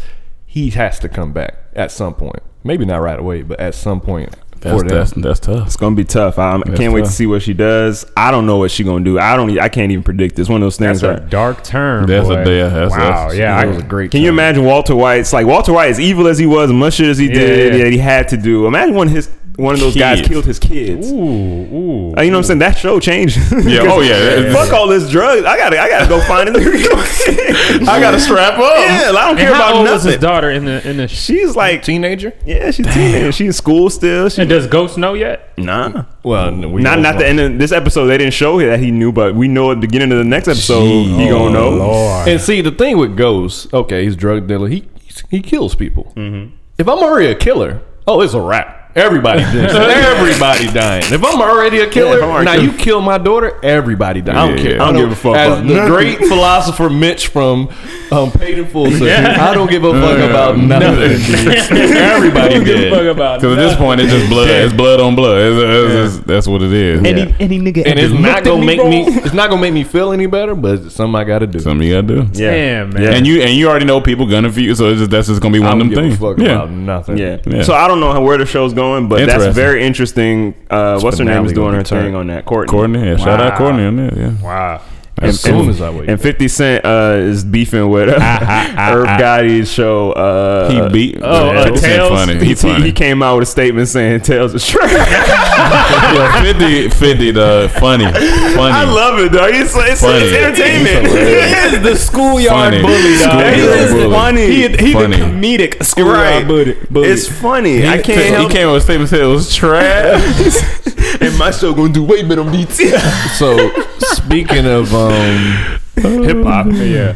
he has to come back at some point. Maybe not right away, but at some point That's, that's that's tough. It's gonna be tough. I, I can't wait to see what she does. I don't know what she gonna do. I don't. e- I can't even predict. It's one of those things. That's a dark term. That's a- boy. yeah, that's- wow. that's- yeah. That I, was a great. can you imagine Walter White? It's like Walter White, as evil as he was, as much shit as he did, Yeah. that he had to do. Imagine one of his one of those guys killed his kids. ooh, ooh. Uh, you know what I'm saying? That show changed. Yeah, *laughs* oh, yeah, yeah, Fuck all this drugs. I gotta. I gotta go find it. *laughs* I gotta strap up. Yeah, I don't And care how about old was his daughter in the in the? She's like, Teenager? yeah, she's teenage. She's in school still. She, and does Ghost know yet? nah. Well, no, we Not don't the end of this episode. They didn't show that he knew, but we know at the beginning of the next episode he gonna know. Lord. And see, the thing with Ghost, okay, he's drug dealer. He he kills people. Mm-hmm. If I'm already a killer, oh, it's a wrap. Everybody, *laughs* dying. everybody dying. If I'm already a killer, if I'm already now kill- you kill my daughter, everybody dying. I don't care. I don't give a fuck As about the nothing. great philosopher Mitch from um, Paid in Full said, I don't give a fuck about nothing. *laughs* everybody dead. about Because at this point, it's just blood. It's blood on blood. It's, it's, it's, that's what it is. any any nigga And it's not gonna make me. It's not gonna make me feel any better, but it's something I got to do. Something you gotta do. Yeah. Damn, man. Yeah. And you and you already know people gunning for you, so it's just, that's just gonna be one of them things. fuck yeah. about nothing. Yeah. Yeah. So I don't know where the show's going, but that's very interesting. Uh, what's her name is doing her be thing on that. Courtney. Courtney, yeah, shout out Courtney on that. Yeah. Wow. As And- soon as I wake And 50 Cent uh, is beefing with uh, *laughs* Irv Gotti's show. Uh, He beat. Oh, uh, 50 Tales? funny. he, He funny. he came out with a statement saying Tales is trash. *laughs* yeah, 50, 50, the funny, funny. I love it, though. It's, it's, Funny. it's entertainment. He is the schoolyard Funny. bully, dog. Schoolyard He is bully. funny. He, he Funny. the comedic Right. schoolyard bully. bully. It's funny. I can't he help came with a statement said it was trash. *laughs* And my show gonna do way better on BT. So speaking of um, Um, hip hop. *laughs* Yeah.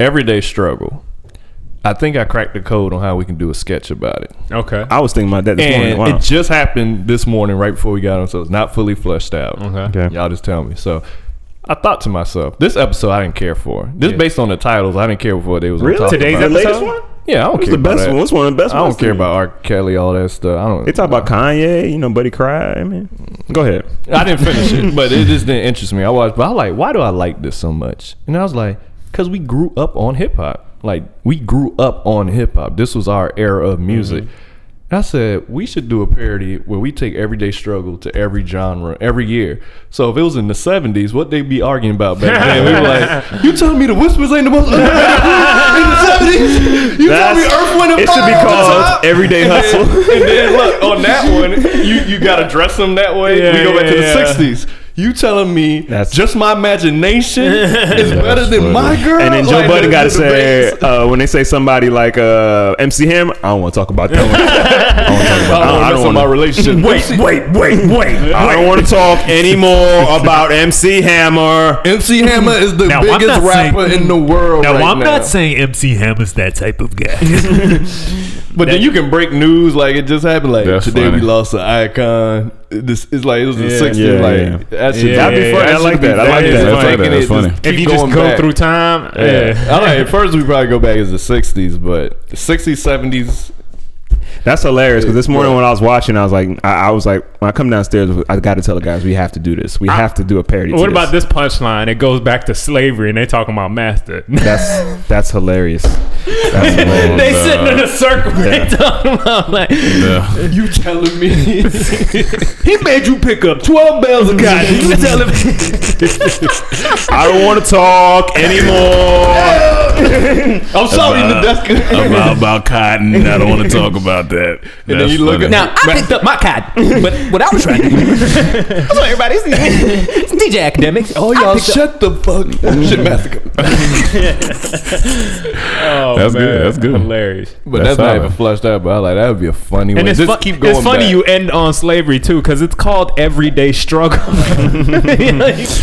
everyday struggle, I think I cracked the code on how we can do a sketch about it. Okay. I was thinking about that this and morning. Wow. it just happened this morning right before we got on, so it's not fully fleshed out. Okay. Okay. Y'all just tell me. So I thought to myself, this episode I didn't care for. This Yeah. based on the titles, I didn't care for what they was gonna Really? Today's about. the latest one? Yeah, I don't care the about best one? What's one of the best I don't care to you? about R. Kelly, all that stuff. I don't. They talk about Kanye, you know, Buddy Cry. I mean, go ahead. I didn't finish it, but it *laughs* just didn't interest me. I watched, but I was like, why do I like this so much? And I was like, because we grew up on hip hop. Like we grew up on hip hop. This was our era of music. Mm-hmm. I said we should do a parody where we take everyday struggle to every genre every year. So if it was in the seventies, what they be arguing about back then? we were like, *laughs* "You telling me the Whispers ain't the most underrated in the seventies? You telling me Earth, Wind, and it should be called? Everyday Hustle. and then look on that one, you you gotta dress them that way. Yeah, we go back to the yeah, yeah. '60s. You telling me That's- just my imagination *laughs* is better than my girl? And then Joe Like, Budden got *laughs* to say uh, when they say somebody like uh, MC Hammer, I don't want to talk about that. One. *laughs* I don't talk about. I don't, I don't want my relationship. Wait, wait, wait, wait! I don't want to talk anymore about MC Hammer. MC Hammer is the Now, biggest rapper saying- in the world. Now, right I'm now. not saying MC Hammer's that type of guy. But then you can break news like it just happened. Like That's today funny. we lost an icon. This is like it was the '60s. yeah, like yeah. that should Yeah, That'd be funny. I like be that. I like that. That's funny. funny. That's Just funny. keep If you just go back. through time, Yeah. yeah. I like at first we probably go back as the '60s, but the '60s, '70s. That's hilarious because this morning when I was watching, I was like, I, I was like, when I come downstairs, I got to tell the guys we have to do this. We have to do a parody. to What about this punchline? It goes back to slavery, and they talking about master. *laughs* That's that's hilarious. That's hilarious. they sitting in a circle. They talking about like Yeah. You telling me? he made you pick up twelve bales of cotton. You telling me? I don't want to talk anymore. I'm sorry, About- Nadeska. about, about cotton. I don't want to talk about that. then That's you look funny. at- now, I picked up my cotton, but what I was trying to do, *laughs* that's what everybody, it's, it's DJ Akademiks. Oh, y'all picked up- shut the fuck. *laughs* Up. Shit, massacre. *laughs* Oh, oh, That's man. good, that's good. Hilarious. But That's that's, not even flushed out. But I like that would be a funny And one. it's, Just fun- keep going. it's funny back. you end on slavery too, because it's called everyday struggle. That's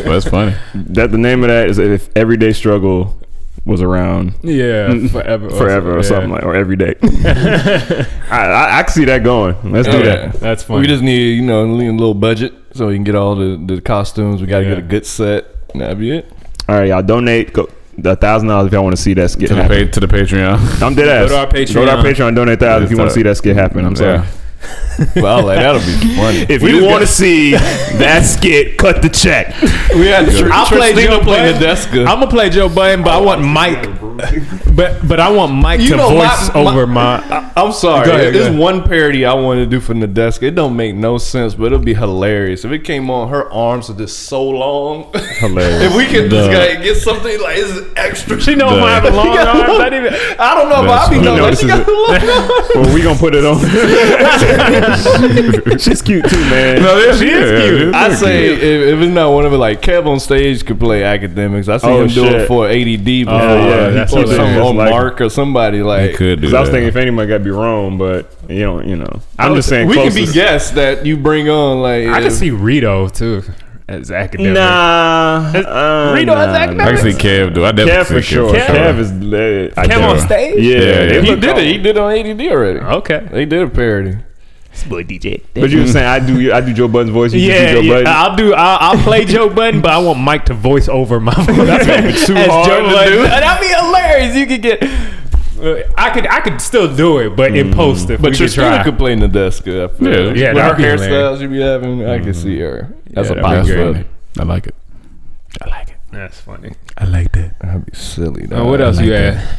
that's funny. that the name of that is if everyday struggle was around yeah, forever, forever or Yeah. something like or every day. *laughs* I, I I can see that going. Let's do oh, Yeah. that. That's funny. We just need you know a little budget so we can get all the, the costumes. We got to Yeah. get a good set. And that'd be it. All right, y'all donate go a thousand dollars if y'all want to see that skit To the, pa- to the Patreon. I'm dead ass. Go to our Patreon. Go to our Patreon. Patreon, donate thousand if you want to see that skit happen. I'm sorry. Yeah. But I was like that'll be funny. If We you want to see that skit, cut the check. we had Tr- I'll play Tristina Joe play Budden. Nadeska. I'm gonna play Joe Budden, but I want Mike *laughs* But but I want Mike You to know, my- voice my- over my. I, I'm sorry. Go ahead, There's one parody I want to do for Nadeska. It don't make no sense, but it'll be hilarious if it came on. Her arms are just so long. Hilarious. *laughs* if we could just Duh. like, get something like it's extra. She know Duh. having long arms. I didn't even. I don't know, but I be knowing funny. like she got long arms. *laughs* well, we gonna put it on. She's cute too, man. No, she yeah, is cute. yeah. I say if, if it's not one of it, like Kev on stage could play Akademiks. I see Oh, him do it for ADD before. Oh, yeah, yeah, that's or some hilarious. on Like- Mark or somebody like. could do Because I was that. thinking if anybody got to be wrong, but you know, you know, I'm just saying. we can be guests that you bring on. Like I can see Rito too as academic. Nah, uh, Rito has nah, academic- I can see Kev do. I definitely Kev for sure. Kev. Kev is lit. I Kev on stage. Yeah, Yeah, yeah. He did all- it. He did it on ADD already. Okay. They did a parody. Boy, DJ. But you were saying I do I do Joe Budden's voice. You Yeah, do Joe yeah, Budden. I'll do. I'll, I'll play Joe Budden, but I want Mike to voice over my voice. That's gonna be too hard to do. That'd be hilarious. You could get. I could. I could still do it, but in post, if But we could Tristina try. could play Nadeska. I feel. Yeah. With Yeah, her that'd be hairstyles hilarious. she be having, I can see her. That's Yeah, a that'd That's be bop. great. funny. I like it. I like it. That's funny. I like that. That'd be silly. Uh, dog. what else like you that. had?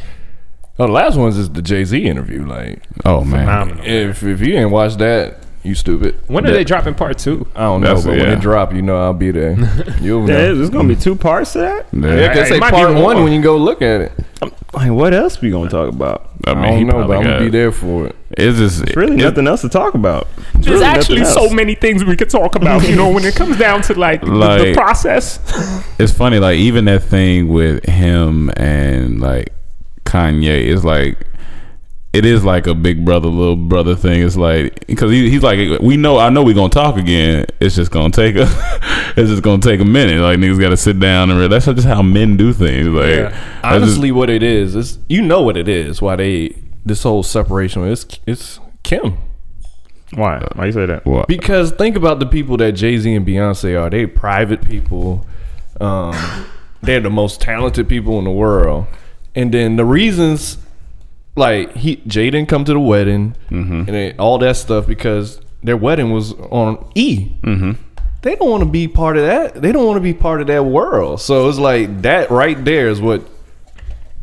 Oh, the last one's is the Jay Z interview. Like, Oh man. Phenomenal. if if you ain't watched that, you stupid. When are That- they dropping part two? I don't know, That's- but when yeah. it drop, you know I'll be there. *laughs* You'll know. Yeah, there's gonna be two parts to that. Yeah, Yeah. because It say might be part more. one when you go look at it. Um, like, what else we gonna talk about? I I, mean, he don't know, but I'm gonna be there for it. It's just There's really it's- nothing else to talk about. There's really actually so many things we could talk about. You know, when it comes down to like, the- the, process. it's funny, like even that thing with him and like Kanye is like it is like a big brother, little brother thing. It's like because he, he's like, we know, I know we're gonna talk again. It's just gonna take a, *laughs* it's just gonna take a minute. Like niggas got to sit down and re- that's just how men do things. Like Yeah. that's just- Honestly, what it is is you know what it is. Why they this whole separation is it's Kim. Why? Why you say that? why? Because think about the people that Jay Z and Beyonce are. They private people. Um, they're the most talented people in the world. And then the reasons, like he Jay didn't come to the wedding and it, all that stuff because their wedding was on E. Mm-hmm. They don't want to be part of that. They don't want to be part of that world. So it's like that right there is what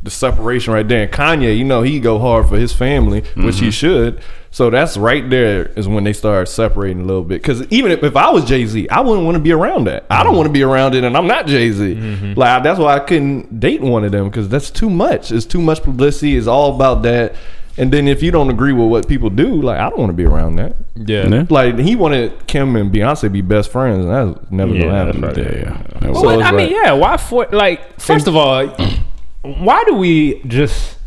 the separation right there. And Kanye, you know, he go hard for his family, which he should. So that's right there is when they start separating a little bit. Because even if, if I was Jay Z, I wouldn't want to be around that. I don't mm-hmm. want to be around it, and I'm not Jay Z. Mm-hmm. Like that's why I couldn't date one of them because that's too much. It's too much publicity. It's all about that. And then if you don't agree with what people do, like I don't want to be around that. Yeah. Yeah. Like he wanted Kim and Beyonce to be best friends, and that's never Yeah, gonna happen. right. yeah, yeah. That So Well, it's I mean, yeah. Why for like? First of all, why do we just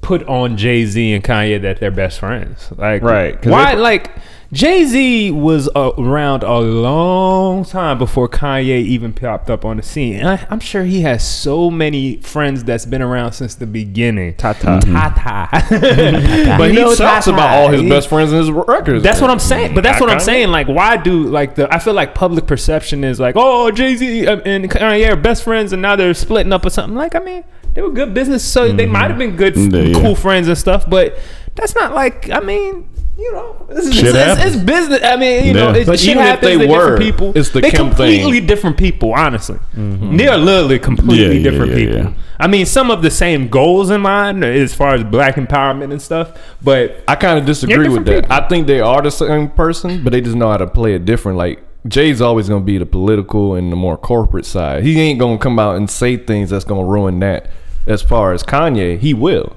put on Jay Z and Kanye that they're best friends? Like, right? Why? like, Jay Z was around a long time before Kanye even popped up on the scene. And I, I'm sure he has so many friends that's been around since the beginning. Tata. Tata. Mm-hmm. *laughs* But You he know, talks Tata. about all his best friends in his records. that's what I'm saying. But that's what I'm saying. Like, why do like the? I feel like public perception is like, oh, Jay Z and Kanye are best friends, and now they're splitting up or something. Like, I mean, they were good business, so they mm-hmm. might have been good, Yeah, yeah. cool friends and stuff. But that's not like, I mean. You know, it's, Shit it's, it's, it's business. I mean, you know, Yeah. it's, But shit even if happens. they They're different were, people. it's the They're completely thing. different people. Honestly, mm-hmm. they're literally completely Yeah, yeah, different yeah, people. yeah. I mean, some of the same goals in mind as far as black empowerment and stuff, but I kind of disagree with that. people. I think they are the same person, but they just know how to play it different. Like Jay's always gonna be the political and the more corporate side. He ain't gonna come out and say things that's gonna ruin that. As far as Kanye, he will.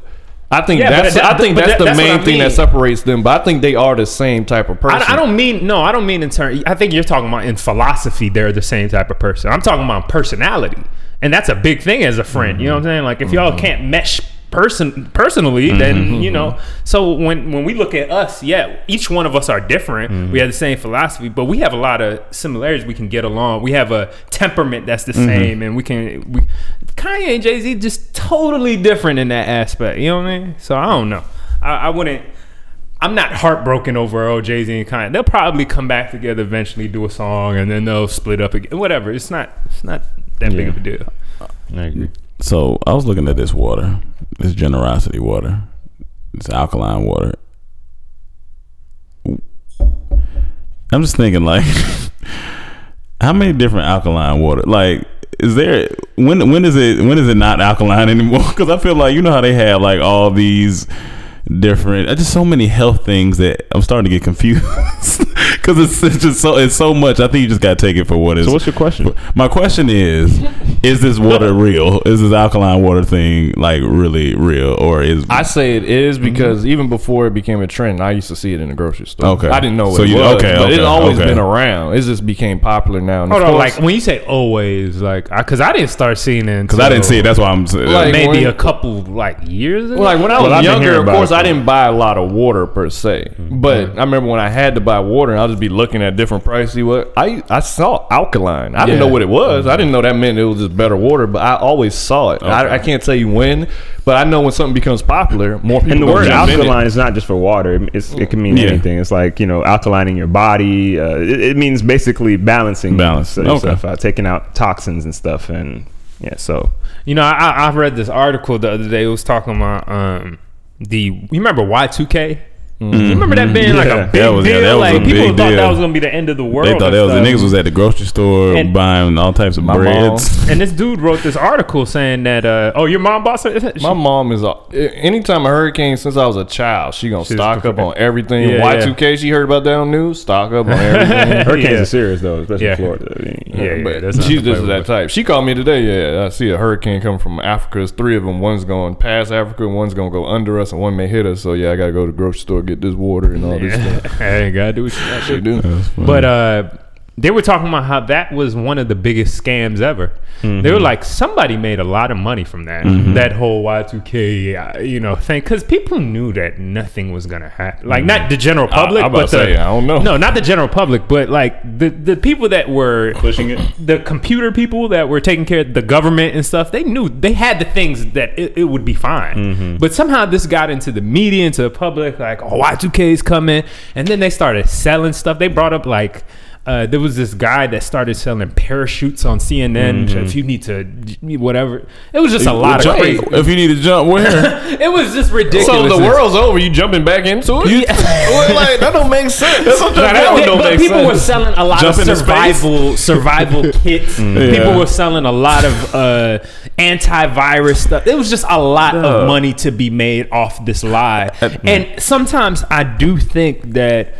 I think Yeah, that's that- I think but that's that- the that's main I thing that separates them. But I think they are the same type of person. I, I don't mean no. I don't mean in turn. I think you're talking about in philosophy. They're the same type of person. I'm talking about personality, and that's a big thing as a friend. You know what I'm saying? Like if y'all mm-hmm. can't mesh person personally, then mm-hmm. you know. So when when we look at us, yeah, each one of us are different. Mm-hmm. We have the same philosophy, but we have a lot of similarities. We can get along. We have a temperament that's the mm-hmm. same, and we can. We Kanye and Jay Z just totally different in that aspect. You know what I mean? So I don't know. I, I wouldn't. I'm not heartbroken over oh Jay Z and Kanye. They'll probably come back together eventually, do a song, and then they'll split up again. Whatever. It's not. It's not that big of a deal. I agree. So I was looking at this water, this generosity water, this alkaline water. I'm just thinking, like, *laughs* how many different alkaline water? Like, is there when when is it when is it not alkaline *laughs* anymore? Because I feel like you know how they have like all these different, uh, just so many health things that I'm starting to get confused. *laughs* Because it's, it's just so it's so much. I think you just got to take it for what it is. So what's your question? My question is: Is this water *laughs* real? Is this alkaline water thing like really real, or is I say it is because even before it became a trend, I used to see it in the grocery store. Okay. I didn't know what So it you- was, okay, but it's always okay. been around. It just became popular now. And Hold on, like when you say always, like, because I, didn't start seeing it because I didn't see it? That's why I'm Like, maybe when- a couple like years. Ago? Well, like when I was I've younger, of course, it, I didn't buy a lot of water per se. But I remember when I had to buy water, and I'll just be looking at different prices. What I I saw alkaline. I didn't Yeah. know what it was. I didn't know that meant it was just better water. But I always saw it. I, I can't tell you when, but I know when something becomes popular, more people. And the gonna word jump in it. alkaline is not just for water. It- It's, it can mean Yeah. anything. It's like you know, alkalining your body. Uh, it, it means basically balancing, Balance. Okay. stuff out, taking out toxins and stuff. And yeah, so You know, I, I I read this article the other day. It was talking about um the you remember Y2K? Mm-hmm. Remember that being like a big that was, deal. Yeah, that was like people thought deal. that was gonna be the end of the world. They thought that was the niggas was at the grocery store and buying all types of breads. *laughs* and this *laughs* dude wrote this article saying that, uh, "Oh, your mom bought some." My mom is a, anytime a hurricane since I was a child, she gonna stock up on everything. Yeah, Y two K, she heard about that on news. Stock up on *laughs* everything. Hurricanes yeah. are serious though, especially yeah. Florida. I mean, yeah, yeah, but she's just that type. She called me today. Yeah, I see a hurricane coming from Africa. It's three of them. One's going past Africa, one's gonna go under us, and one may hit us. So yeah, I gotta go to the grocery store. Get this water and all this stuff. *laughs* hey, gotta do what you gotta do. But uh, they were talking about how that was one of the biggest scams ever. They were mm-hmm. like, somebody made a lot of money from that. Mm-hmm. That whole Y2K, uh, you know, thing. Because people knew that nothing was going to happen. Like, not mm-hmm. the general public, I'm about but to the, say, I don't know. No, not the general public, but like the, the people that were Pushing it. the computer people that were taking care of the government and stuff, they knew they had the things that it, it would be fine. But somehow this got into the media, into the public, like, oh, Y2K is coming. And then they started selling stuff. They brought up, like, uh, there was this guy that started selling parachutes on CNN. If you need to, whatever. It was just a lot of crazy. If you need to jump, where? *laughs* It was just ridiculous. So the world's over. You jumping back into it? *laughs* Well, like that don't make sense. *laughs* That's what that don't but make people sense. were selling a lot Jump of survival survival kits. People Yeah. were selling a lot of uh, antivirus stuff. It was just a lot of money to be made off this lie. And sometimes I do think that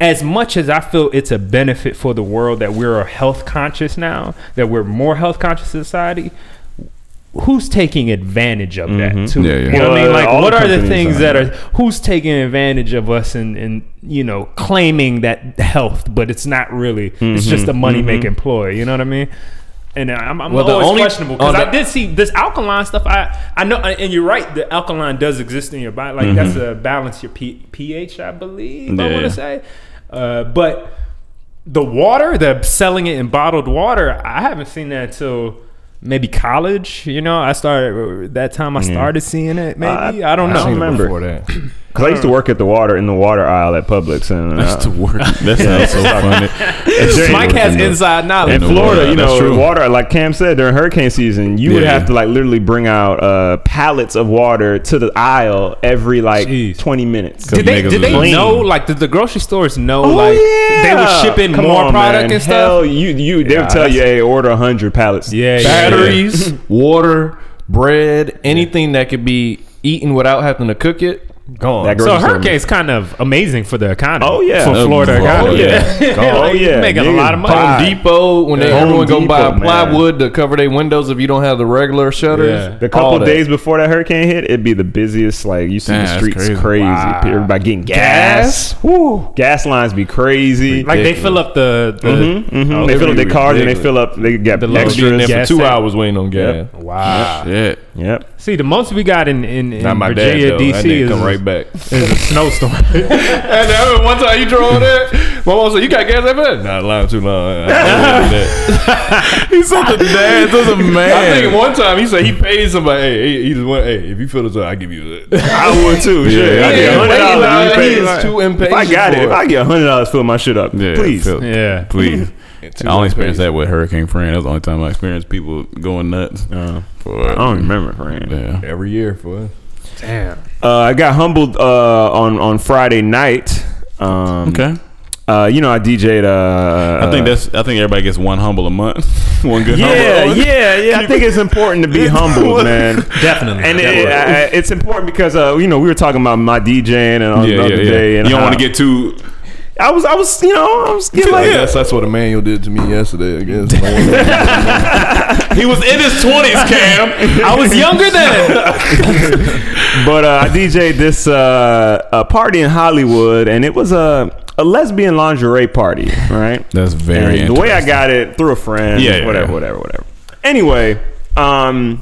as much as I feel it's a benefit for the world that we're health conscious now, that we're more health conscious society. Who's taking advantage of that too? Yeah, yeah. You know what I mean? Like, all what the are the things are. that are who's taking advantage of us and, and you know claiming that health but it's not really it's just Mm-hmm, a money making ploy you know what i mean and I'm, I'm Well, always only- questionable because on I did see this alkaline stuff. I I know, and you're right. The alkaline does exist in your body. Like that's a balance your P, pH, I believe. I Mm-hmm. Want to say, uh, but the water, the selling it in bottled water, I haven't seen that until maybe college. You know, I started that time. I started seeing it. Maybe I, don't I know. don't remember. *clears throat* before that. Because I used to work at the water in the water aisle at Publix, and uh, That's to work. *laughs* That sounds so funny. *laughs* Mike has In inside knowledge. in the Florida, water, you know, true. water like Cam said during hurricane season, you would have to like literally bring out uh, pallets of water to the aisle every like Jeez. twenty minutes. Did they, did they clean. know? Like, did the grocery stores know? Oh, like, yeah. they were shipping Come more on, product man. and stuff. Hell, you you they Yeah, would tell you, hey, order hundred pallets. Yeah, yeah, Batteries, *laughs* water, bread, anything that could be eaten without having to cook it, gone. So grocery store- hurricane's kind of amazing for the economy. Oh, yeah. for Florida oh, economy. yeah. *laughs* Oh, yeah. making a lot of money. Home Depot when they Yeah. everyone Home go buy man. plywood to cover their windows if you don't have the regular shutters. Yeah. The couple that. days before that hurricane hit, it'd be the busiest. Like you see Damn, the streets crazy. crazy. Wow. Everybody getting gas. Woo. Gas lines be crazy. Like they fill up the, the Mhm. they fill up their cars and they fill up. They get The They loads. there for two hours waiting on gas. Wow. Shit. Yep. See, the most we got in in, in Virginia, dad though. That DC is, come right back. is a snowstorm. *laughs* and I remember one time you drove there, my mom said, "You got gas that bad?" Not lying too long. I, I don't do that. *laughs* He's such a dad. Such a I think one time he said he paid somebody. Hey, he, he just went. Hey, if you feel this, way, I give you it. I would too. Yeah. Shit. I get hundred dollars. nah, If he you is too impatient If I got it, for if. I get hundred dollars, fill my shit up. Yeah, Please. feel- yeah. Please. *laughs* I only experienced that with Hurricane Fran. That was the only time I experienced people going nuts. Uh, For, I don't remember, friend. Yeah. every year for us. Damn. Uh, I got humbled uh, on on Friday night. Um, Okay. Uh, you know, I DJ'd. Uh, I think that's. I think everybody gets one humble a month. *laughs* one good. Yeah, humble. yeah, yeah. I think it's important to be *laughs* humble, man. Definitely. And it, I- I- it's important because uh, you know we were talking about my DJing and on Yeah, the other yeah, yeah. day, and you don't want to get too. I was, I was, you know, I was getting I like, guess that's what Emmanuel did to me yesterday. I guess. *laughs* He was in his twenties, Cam. I was younger then. *laughs* but uh, I DJ'd this uh, a party in Hollywood, and it was a a lesbian lingerie party, right? That's very. And the way I got it through a friend, Yeah, yeah, whatever, yeah. whatever, whatever. Anyway, um,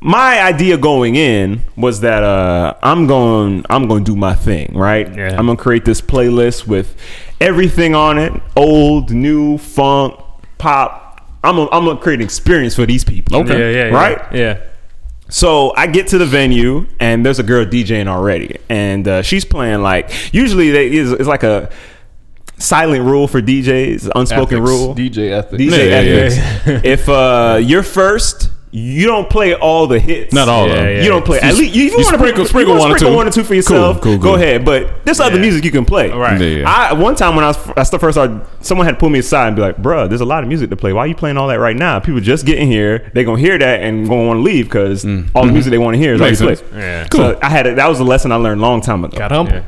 my idea going in was that uh, I'm going, I'm going to do my thing, right? Yeah. I'm gonna create this playlist with everything on it, old, new, funk, pop. I'm gonna, I'm gonna create an experience for these people. Okay. Yeah, yeah, yeah. Right? Yeah. So I get to the venue and there's a girl DJing already, and uh, she's playing like usually they is it's like a silent rule for DJs, unspoken Ethics. rule. DJ ethics. DJ Yeah, yeah, ethics. *laughs* if uh, you're first, you don't play all the hits. Not all Yeah, of them. yeah. You don't play. At least you, if you, you want to sprinkle- sprinkle one or sprinkle two. one or two for yourself. Cool, cool, Go ahead. But there's other music you can play. Right. Yeah, yeah. I one time when I was that's the first started, someone had to pull me aside and be like, "Bruh, there's a lot of music to play. Why are you playing all that right now? People just getting here. They gonna hear that and gonna want to leave because all the music they want to hear is Mm. Mm-hmm. Makes already sense. played." Yeah. So I had a, that was a lesson I learned a long time ago. Got humble. Yeah.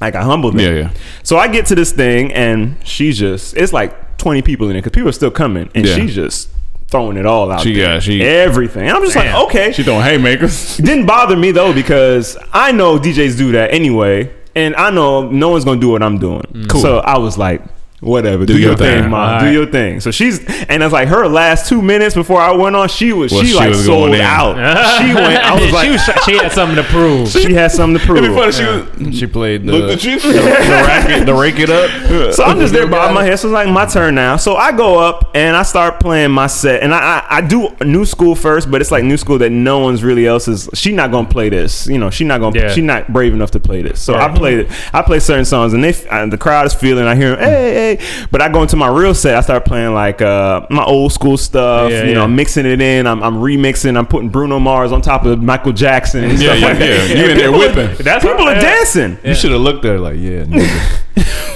I got humbled. Yeah, yeah. So I get to this thing and she's just it's like 20 people in it because people are still coming and Yeah. she's just throwing it all out. She there. got- she- everything. And I'm just Damn. like, okay. She throwing haymakers. *laughs* It didn't bother me though because I know DJs do that anyway, and I know no one's gonna do what I'm doing. Cool. So I was like, whatever, do, Do your, your thing, thing. mom, All do your thing. So she's and it's like her last two minutes before I went on, she was Well, she, she like was sold going out. she went. I was *laughs* like, she, was, she had something to prove. she had something to prove. It'd be funny. She was. She played the, Looked at you. the, rack it, the rake it up. So I'm just there bobbing my head. So it's like my turn now. So I go up and I start playing my set, and I I, I do new school first, but it's like new school that no one's really else is. She not gonna play this. You know, she not gonna. Yeah. She not brave enough to play this. So I Right. play it. I play certain songs, and they and the crowd is feeling. I hear 'em, hey hey, but I go into my real set. I start playing like uh my old school stuff. Yeah, you know, yeah. mixing it in. I'm, I'm remixing. I'm putting Bruno Mars on top of Michael Jackson. And Yeah, stuff yeah, like that. You And in there people are- whipping. That's people are yeah. dancing. You should have looked there like, yeah. *laughs*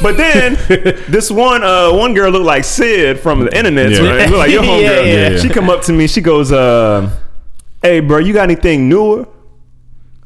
But then *laughs* this one uh one girl looked like Syd from the internet. Yeah. Right? Looked like your *laughs* homegirl. Yeah, yeah, yeah. She come up to me. She goes, uh, "Hey, bro, you got anything newer?"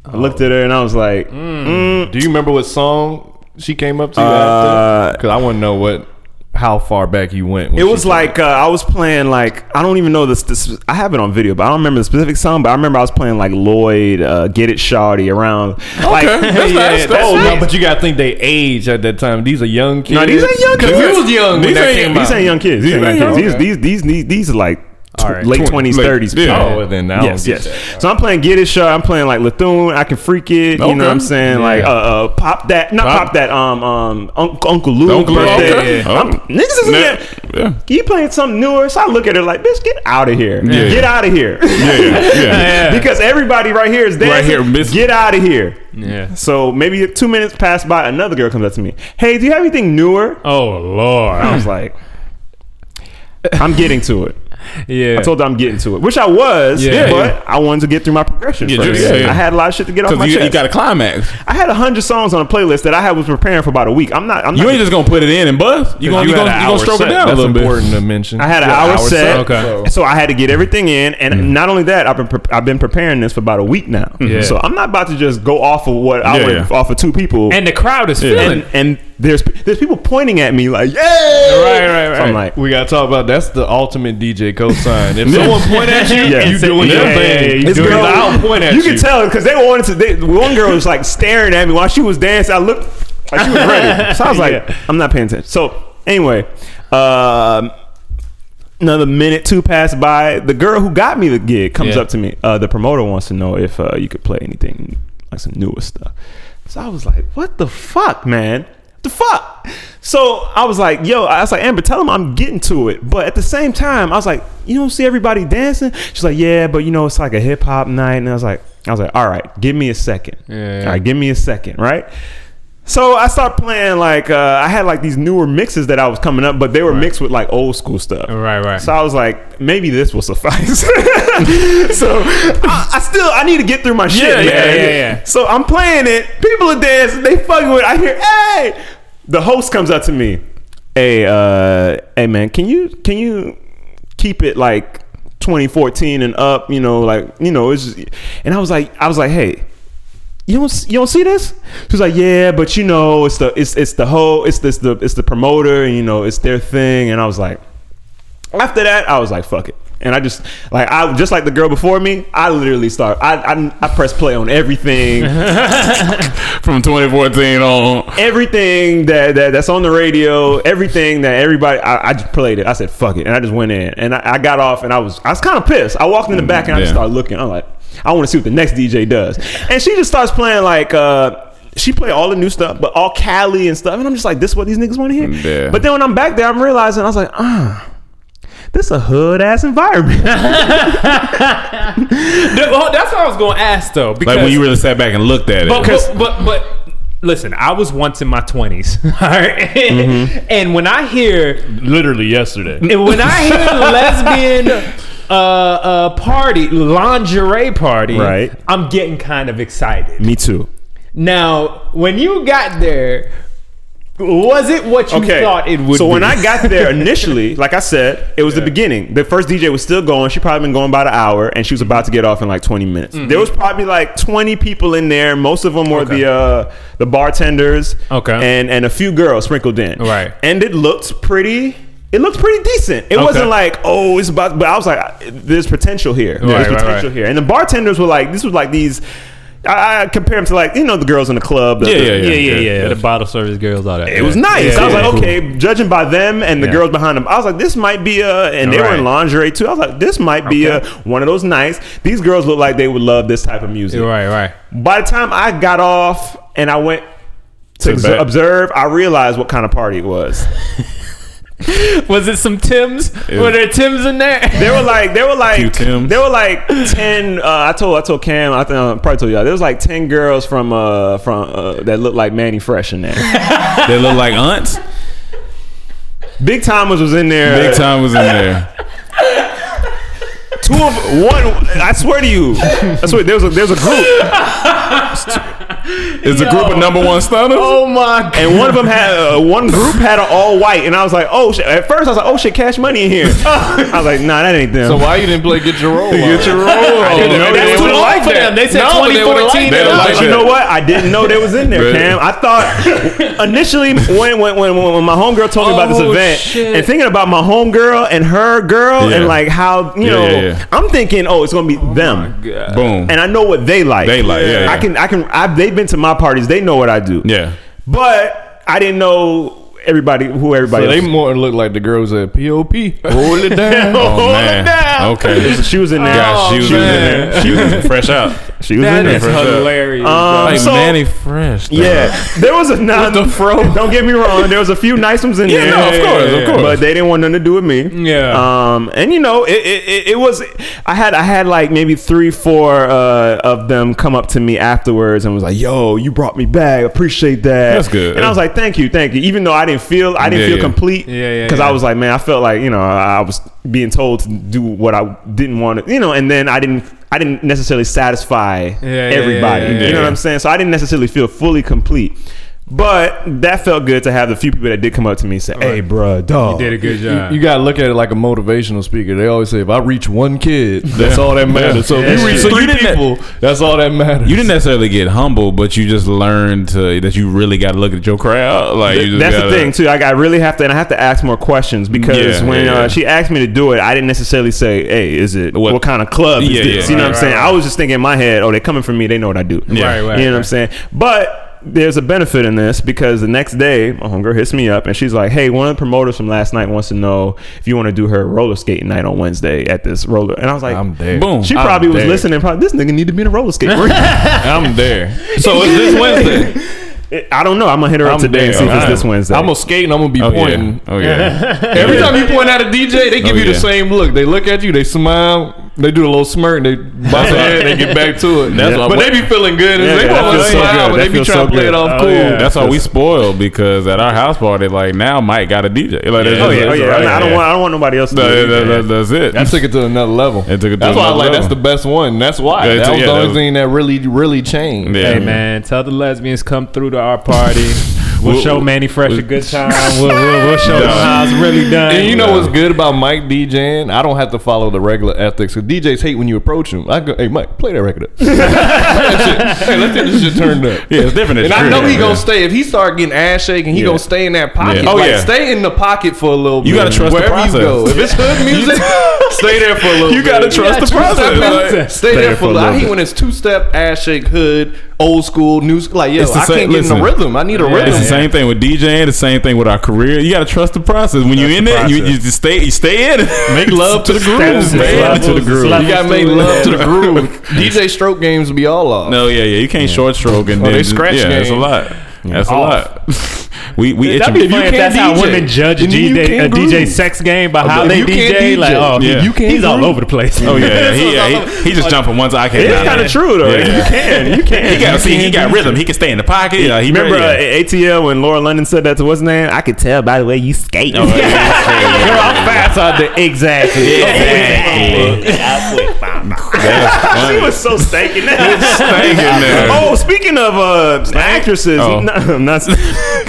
I looked at her and I was like, mm, Do you remember what song she came up to you Uh. Because I want to know what, how far back you went. It was like uh, I was playing like I don't even know this, this. I have it on video, but I don't remember the specific song. But I remember I was playing like Lloyd, uh, "Get It Shawty" around. Like, That's yeah, nice. that's That's oh, nice. no, but you gotta think they age at that time. These are young kids. No, these ain't young 'Cause kids. You was young when These that ain't- came these out. ain't young kids. These ain't young kids. These Okay. these these these, these are like tw- All right. late twenties, late- thirties. yeah. Oh, then now yes, get yes. So I'm playing Get It Shot. I'm playing like Lethune. I can freak it. You know what I'm saying? Like uh, uh, pop that, not Pop- pop, that. Um, um, Unc- Uncle Luke Uncle Luke, birthday. okay. Yeah. Oh. niggas isn't Nah, yeah. You playing something newer? So I look at her like, bitch, get out of here. Yeah. Get out of here. Yeah, yeah, yeah. *laughs* because everybody right here is dancing. Right here, miss- Get out of here. Yeah. So maybe two minutes pass by. Another girl comes up to me. Hey, do you have anything newer? Oh Lord. I was like, I'm getting to it. Yeah. I told her I'm getting to it, which I was, Yeah. but I wanted to get through my progression Yeah, first. yeah, yeah. I had a lot of shit to get off my you, chest. you got a climax. I had a hundred songs on a playlist that I had was preparing for about a week. I'm not. I'm You not. ain't just gonna put it in and buzz. You gonna you had gonna, an you gonna stroke set. it down That's a little bit. important to mention. I had an You hour, set. Okay. So- So I had to get everything in, and mm-hmm. not only that, I've been pre- I've been preparing this for about a week now. Yeah. So I'm not about to just go off of what I Yeah, went yeah. off of two people. and the crowd is feeling. and, and there's there's people pointing at me like, yeah, Right, right, right. So I'm like, We gotta talk about that's the ultimate DJ cosign. If *laughs* someone point at you, Yeah. you doing Yeah, your yeah, thing. yeah, you doing girl. I'll point at you you. can tell because they wanted to. They, one girl was like staring at me while she was dancing. I looked like she was ready. *laughs* So I was like, Yeah. I'm not paying attention. So anyway, um, another minute two passed by. The girl who got me the gig comes Yeah. up to me. Uh, the promoter wants to know if uh, you could play anything like some newer stuff. So I was like, what the fuck, man? The fuck? So I was like, yo, I was like, Amber, tell him I'm getting to it. But at the same time, I was like, you don't see everybody dancing? She's like, yeah, but you know, it's like a hip hop night. And I was like, I was like, all right, give me a second. Yeah. All right, give me a second, right? So I started playing like uh, I had like these newer mixes that I was coming up, but they were mixed with like old school stuff. Right, right. So I was like, maybe this will suffice. *laughs* so *laughs* I still I need to get through my shit, Yeah, man. yeah, yeah, yeah. So I'm playing it. People are dancing. They fucking with. it. I hear, hey. the host comes up to me, hey, uh, hey man, can you can you keep it like 2014 and up? You know, like you know, it's just, and I was like, I was like, hey. You don't you don't see this? She was like, yeah, but you know, it's the it's it's the whole it's this the it's the promoter and you know it's their thing. And I was like, after that, I was like, fuck it. And I just like I just like the girl before me. I literally start. I I, I press play on everything, *laughs* From 2014 on. everything that, that that's on the radio, everything that everybody. I, I just played it. I said fuck it, and I just went in. And I, I got off, and I was I was kind of pissed. I walked in the back, and I just started looking. I'm like, I want to see what the next DJ does. And she just starts playing like. uh she played all the new stuff, but all Cali and stuff, and I'm just like, "This is what these niggas want to hear." Yeah. But then when I'm back there, I'm realizing I was like, "Ah, this a hood ass environment." Th- *laughs* *laughs* well, that's what I was going to ask though. Because Like when you really sat back and looked at it. but, but, but, but listen, I was once in my twenties, *laughs* all right? Mm-hmm. and when I hear Literally yesterday. and when I hear lesbian uh, uh, party, lingerie party, Right. I'm getting kind of excited. Me too. Now, when you got there, was it what you thought it would be? so be? when I got there *laughs* initially, like I said, it was the beginning. The first DJ was still going. She probably been going about an hour, and she was about to get off in like 20 minutes. Mm-hmm. There was probably like 20 people in there. Most of them were the uh, the bartenders, Okay. and and a few girls sprinkled in. Right. and it looked pretty. It looked pretty decent. It wasn't like, oh, it's about. But I was like, there's potential here. There's Right, right, potential right. here. And the bartenders were like, this was like these. I, I compare them to like you know the girls in the club. the- Yeah, the- yeah, yeah. Yeah, yeah, yeah. The bottle service girls, all that. it was nice. I was Yeah. like, okay, judging by them and the girls behind them, I was like, this might be a, and they were in Right. lingerie too. I was like, this might be a one of those nights. These girls look like they would love this type of music. right, right. By the time I got off and I went to To ex- observe, I realized what kind of party it was. *laughs* *laughs* Was it some Tims? Were there Tims in there? They were like, they were like, Few Tims. they were like ten. Uh, I told, I told Cam, I think I probably told y'all. There was like ten girls from, uh, from uh, that looked like Mannie Fresh in there. they look like aunts. Big Tymers was in there. Big time was in there. Two of one. I swear to you, I swear there was a there's a group, It's a group of number one stunners. Oh my god. and one of them had uh, one group had an all white, and I was like, oh shit. At first, I was like, oh shit, Cash Money in here. I was like, nah, that ain't them. So why you didn't play Get Your Roll? Get your roll. I didn't know That's they too would long like for them. They said No, but they would've 2014 liked and that. up. But you know what? I didn't know they was in there, Really? Cam. I thought initially when when, when when my homegirl told me about this Oh, event shit. and thinking about my homegirl and her girl Yeah. and like how you Yeah, know yeah, yeah. I'm thinking, oh, it's gonna be oh them. Boom. And I know what they like. They like, yeah, yeah. I can, I can. I've, they've been to my parties. They know what I do. yeah. But I didn't know everybody who everybody. So they else- more look like the girls at POP. Hold it *laughs* down. Oh Hold it oh, down. Okay. she was in there. Gosh, she was in man. there. She was fresh out. She was That in there. is for sure. hilarious. Um, Like so- Mannie Fresh. though. Yeah, there was a not the fro? Don't get me wrong. There was a few nice ones in Yeah, there. no, of course, of course. But they didn't want nothing to do with me. Yeah. Um, and you know, it, it, it, it was. I had I had like maybe three, four uh, of them come up to me afterwards and was like, "Yo, you brought me back. Appreciate that." That's good. And I was like, "Thank you, thank you." Even though I didn't feel I didn't Yeah, feel yeah. complete. Yeah, yeah, Because yeah. I was like, man, I felt like you know I, I was being told to do what I didn't want to, you know, and then I didn't. I didn't necessarily satisfy yeah, everybody. yeah, yeah, You know what I'm saying? So I didn't necessarily feel fully complete. But that felt good to have the few people that did come up to me and say, "Hey, bro, dog, you Did a good job. You gotta look at it like a motivational speaker. They always say, if I reach one kid, that's all that *laughs* matters. So if you reach three So you didn't- people, that's all that matters. You didn't necessarily get humble, but you just learned to, that you really got to look at your crowd. Like you just That's gotta, the thing too. Like I really have to, and I have to ask more questions because Yeah, when yeah, uh, she asked me to do it, I didn't necessarily say, "Hey, is it what, What- kind of club is Yeah, this?" yeah. you know Right, what I'm saying? right, I was just thinking in my head, "Oh, they're coming for me. They know what I do." Yeah. Right, right, you know what I'm saying? But there's a benefit in this because the next day, my homegirl hits me up and she's like, "Hey, one of the promoters from last night wants to know if you want to do her roller skating night on Wednesday at this roller." And I was like, I'm there. Boom. She I'm probably was there. listening. Probably this nigga need to be in a roller skate. *laughs* I'm there. So it's this *laughs* Wednesday. I don't know. I'm gonna hit her up I'm today and see if it's Alright. this Wednesday. I'm gonna skate and I'm gonna be Oh pointing. yeah. Oh yeah. Every time you point at a DJ, they give Oh, you the yeah. same look. They look at you, they smile, they do a little smirk, and they bounce their head, and they get back to it. That's why- but they be feeling good. Yeah, they that want to feels so smile, good. but That they be trying so to play good. it off Oh, cool. yeah. That's why we spoiled because at our house party, like now Mike got a DJ. Like, that's Oh yeah, oh yeah. right. I, don't want. I don't want nobody else to. That- do that- that- that's it. That took it to another level. It took it to that's why I another like that's the best one. That's why. Yeah, that was the only thing that really, really changed. Hey man, tell the lesbians come through to our party. *laughs* We'll show Mannie Fresh a good *laughs* time. We'll, we'll, we'll show him how it's really done. And you know what's good about Mike DJing? I don't have to follow the regular ethics. Cause DJs hate when you approach him. I go, hey Mike, play that record up. *laughs* Play that shit. Hey, let's get this shit turned up. Yeah, it's different. And It's I know true. he Yeah. gonna stay. If he start getting ass shaking, he Yeah. gonna stay in that pocket. Yeah. Oh, like, yeah. stay in the pocket for a little bit. You gotta trust the wherever process. you go. If it's hood *laughs* music, stay there for a little bit. You bit. gotta trust the Step process. in, Like, Stay there for a little. I hate when it's two step ass shake hood, old school, new school. Like yo, I same- can't get in listen. the rhythm. I need a Yeah. rhythm. It's the same thing with DJing. The same thing with our career. You gotta trust the process. When you're in the it, you, you just stay. You stay in it. *laughs* Make love to the groove, Status, man. levels, to the groove. You gotta make love to the groove. *laughs* DJ stroke games be all off. No, yeah, yeah. You can't short stroke and Oh, then they scratch Yeah, that's a lot. That's a lot. *laughs* we we That'd be If you funny if can't that's how women judge a then you DJ, a DJ sex game by how they you can't DJ. Like, oh, Yeah. you can't he's all over the place. Oh yeah, *laughs* he, yeah, he, he just jumping one side. Can't. It's kind of true though. Yeah. You can, you *laughs* can. He got see, he got rhythm. He can stay in the pocket. Yeah, he Remember yeah. uh, ATL when Lauren London said that to what's his name? I could tell by the way you skate. Oh, yeah, *laughs* yeah, Girl, I'm fast out there. Exactly. That's she was so stankin'. Stinking there. Oh, speaking of uh, actresses, Oh. no, I'm not,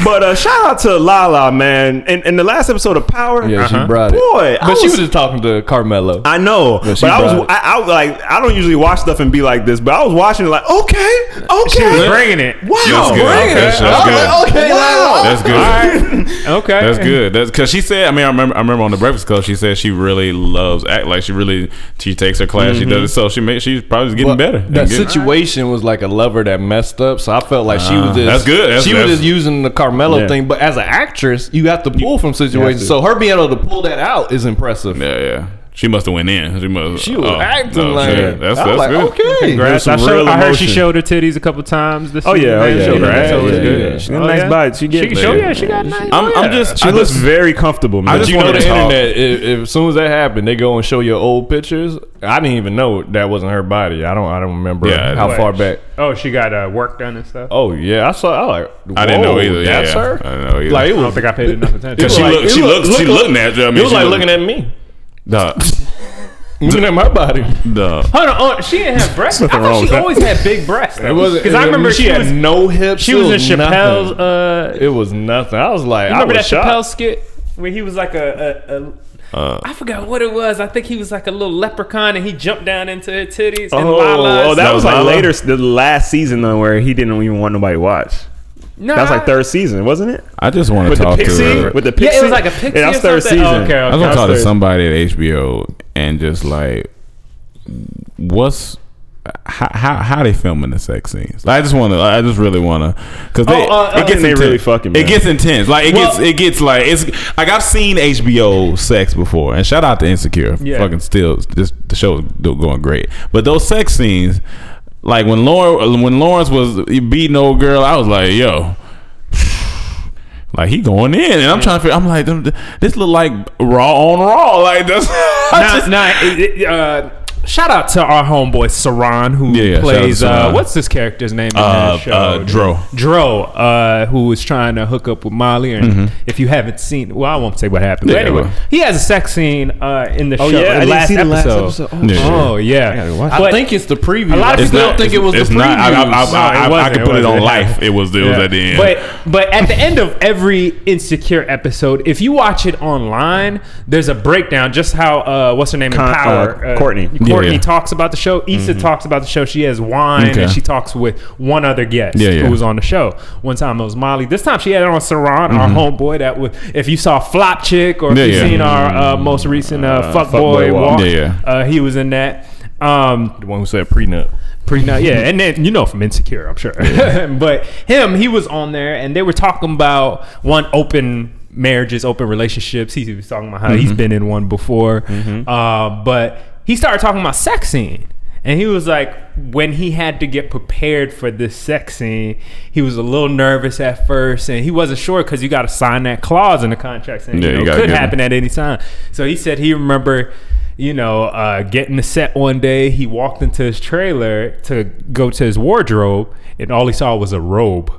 but uh, shout out to Lala, man. In, in the last episode of Power, Yeah, she uh-huh. brought it. Boy, I but she was- was just talking to Carmelo. I know, Yeah, but I was. I, I was like, I don't usually watch stuff and be like this, but I was watching it like, okay, okay, She was bringing it. wow, That's good. bringing That's- it. that's I good. like, okay, wow. That's good. *laughs* Okay. That's good. That's because she said. I mean, I remember. I remember on the Breakfast Club, she said she really loves act. Like she really, she takes her class. She does it. So she made. She's probably getting But better. That getting- situation was like a lover that messed up, so I felt like she Ah, was just that's good. That's- she that's- was just using the Carmelo Yeah. thing. But as an actress, you have to pull from situations. to. So her being able to pull that out is impressive. Yeah, yeah. She must have went in. She must. She was oh, acting no, like shit. that's I that's like, good. okay. Congrats. I, showed, I heard she showed her titties a couple times this Oh, yeah, oh, man. yeah, Showed her right. tits, so Yeah, good. yeah. She got a Oh, nice yeah? body. She She get can show. Yeah, she got a nice. I'm, I'm just. She I looks just. very comfortable, man. I just You know wanna the talk. internet. If, if as soon as that happened, they go and show your old pictures. I didn't even know that wasn't her body. I don't. I don't remember Yeah, how what? far back. Oh, she got uh, work done and stuff. Oh yeah, I saw. I like. I didn't know either. Yeah, That's her. I didn't know either. Like it I don't think I paid enough attention. Because she like- looked. She look- looked. She look- looking at. I mean, It was like looking at me, Duh. looking at my body. Duh. Hold on, oh, she didn't have breasts. I thought she always had big breasts. It wasn't because I remember she, she, had was no hips. she It was in Chappelle's. Uh, It was nothing. I was like, remember I that shocked. Chappelle skit where he was like a. a, a Uh, I forgot what it was. I think he was like a little leprechaun and he jumped down into her titties. and Oh, Lala's. oh, that, That was, was like Lala? later, the last season though, where he didn't even want nobody to watch. No, That was like third season, wasn't it? I just want to With the talk pixie, to. with the pixie. Yeah, it was like a pixie. Yeah, that was third something? season. Oh, okay, I was gonna talk to somebody at HBO and just like, what's how how, how they filming the sex scenes? Like, I just want to. I just really want to because they Oh, uh, it gets they intense. really fucking, It gets intense. Like it Well- gets it gets like it's like I've seen HBO sex before, and shout out to Insecure. Yeah. Fucking still, just the show is do- going great. But those sex scenes, like when Lauren when Lawrence was beating old girl, I was like, yo. Like he going in, and I'm trying to. Figure, I'm like, this look like raw on raw. Like that's. *laughs* I Nah, just- nah, it- it, uh, shout out to our homeboy Saran who Yeah, yeah, shout out to plays uh, what's this character's name in Uh, that show? uh, Dro. Dro, uh, who was trying to hook up with Molly, and if you haven't seen, well, I won't say what happened. Mm-hmm. Yeah, but anyway, well. he has a sex scene uh, in the Oh, show. yeah? I in didn't last see the last episode. episode. Yeah. Oh yeah, gotta I think it's the preview. A lot of I people still don't think it was it's the not. I, I, I, preview. No, I, I, could put it on life. It was. It was at the end. But but at the end of every insecure episode, if you watch it online, there's a breakdown just how uh, what's her name in Power, uh, Courtney. Courtney Yeah, yeah. talks about the show. Issa talks about the show. She has wine Okay. and she talks with one other guest Yeah, yeah. who was on the show. One time it was Molly. This time she had on Saran, our homeboy. That was if you saw Flop Chick or if Yeah, you yeah. seen our uh, most recent uh, Uh, Fuck Fuckboy Boy Walk. Walk, Yeah, yeah. Uh, he was in that. Um, The one who said prenup. Prenup, yeah, *laughs* and then you know from Insecure, I'm sure. *laughs* but him, he was on there, and they were talking about one open marriages, open relationships. He was talking about how he's been in one before, uh, but he started talking about sex scene. And he was like, when he had to get prepared for this sex scene, he was a little nervous at first, and he wasn't sure because you got to sign that clause in the contract saying Yeah, you know, gotta could get it. happen at any time. So he said he remember, you know, uh, getting the set one day. He walked into his trailer to go to his wardrobe, and all he saw was a robe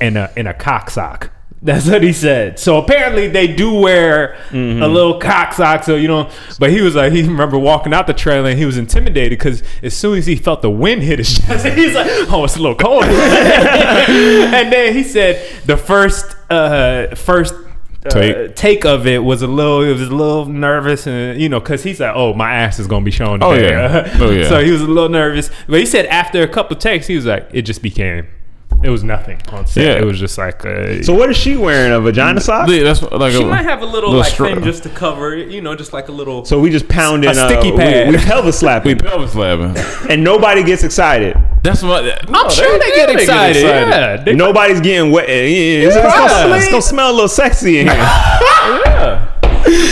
and a and a cock sock. That's what he said. So apparently they do wear Mm-hmm. a little cock sock, so you know. But he was like, he remember walking out the trailer and he was intimidated because as soon as he felt the wind hit his *laughs* chest, *laughs* he's like, oh, it's a little cold. *laughs* and then he said the first, uh, first. Uh, Take. take of it was a little it was a little nervous and you know because he's like oh my ass is gonna be showing Oh, yeah. Oh, yeah. so he was a little nervous but he said after a couple takes he was like it just became it was nothing on set Yeah. it was just like uh, So what is she wearing? A vagina sock? Yeah, that's like she a, might have a little, little like stro- thing just to cover it, you know, just like a little. So we just pounding A sticky uh, pad. We, we pelvis we pelvis slapping. and nobody gets excited. That's what. I'm sure they, get they get excited. excited. Yeah, they, Nobody's getting wet. Yeah, It's, it's gonna, it's gonna smell a little sexy in here. *laughs* Yeah.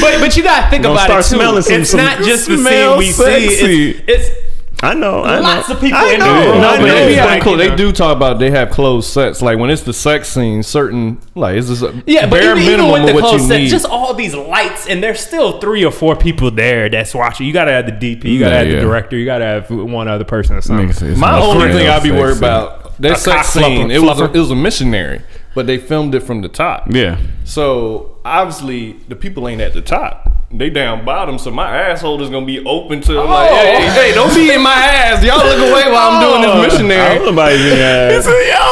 But but you gotta think Gonna about start it too. smelling some- it's some- not just the Smell scene we sexy. see. It's, it's I know. I know. of people I in the room. No, but know. they, be like, clo- they do talk about they have closed sets. Like when it's the sex scene, certain like it's just a yeah, bare even, even minimum with the of what close you set, need. just all these lights, and there's still three or four people there that's watching. You gotta have the DP, you gotta Yeah, have the director, you gotta have one other person or something. Makes sense. My only thing I'd be worried sexy. about that A sex cock scene. fluffer- It was a, it was a missionary, but they filmed it from the top. Yeah. So obviously the people ain't at the top. They down bottom, so my asshole is gonna be open to like, hey, hey, hey, don't be in my ass. Y'all look away while I'm doing this oh. missionary. Nobody's in there.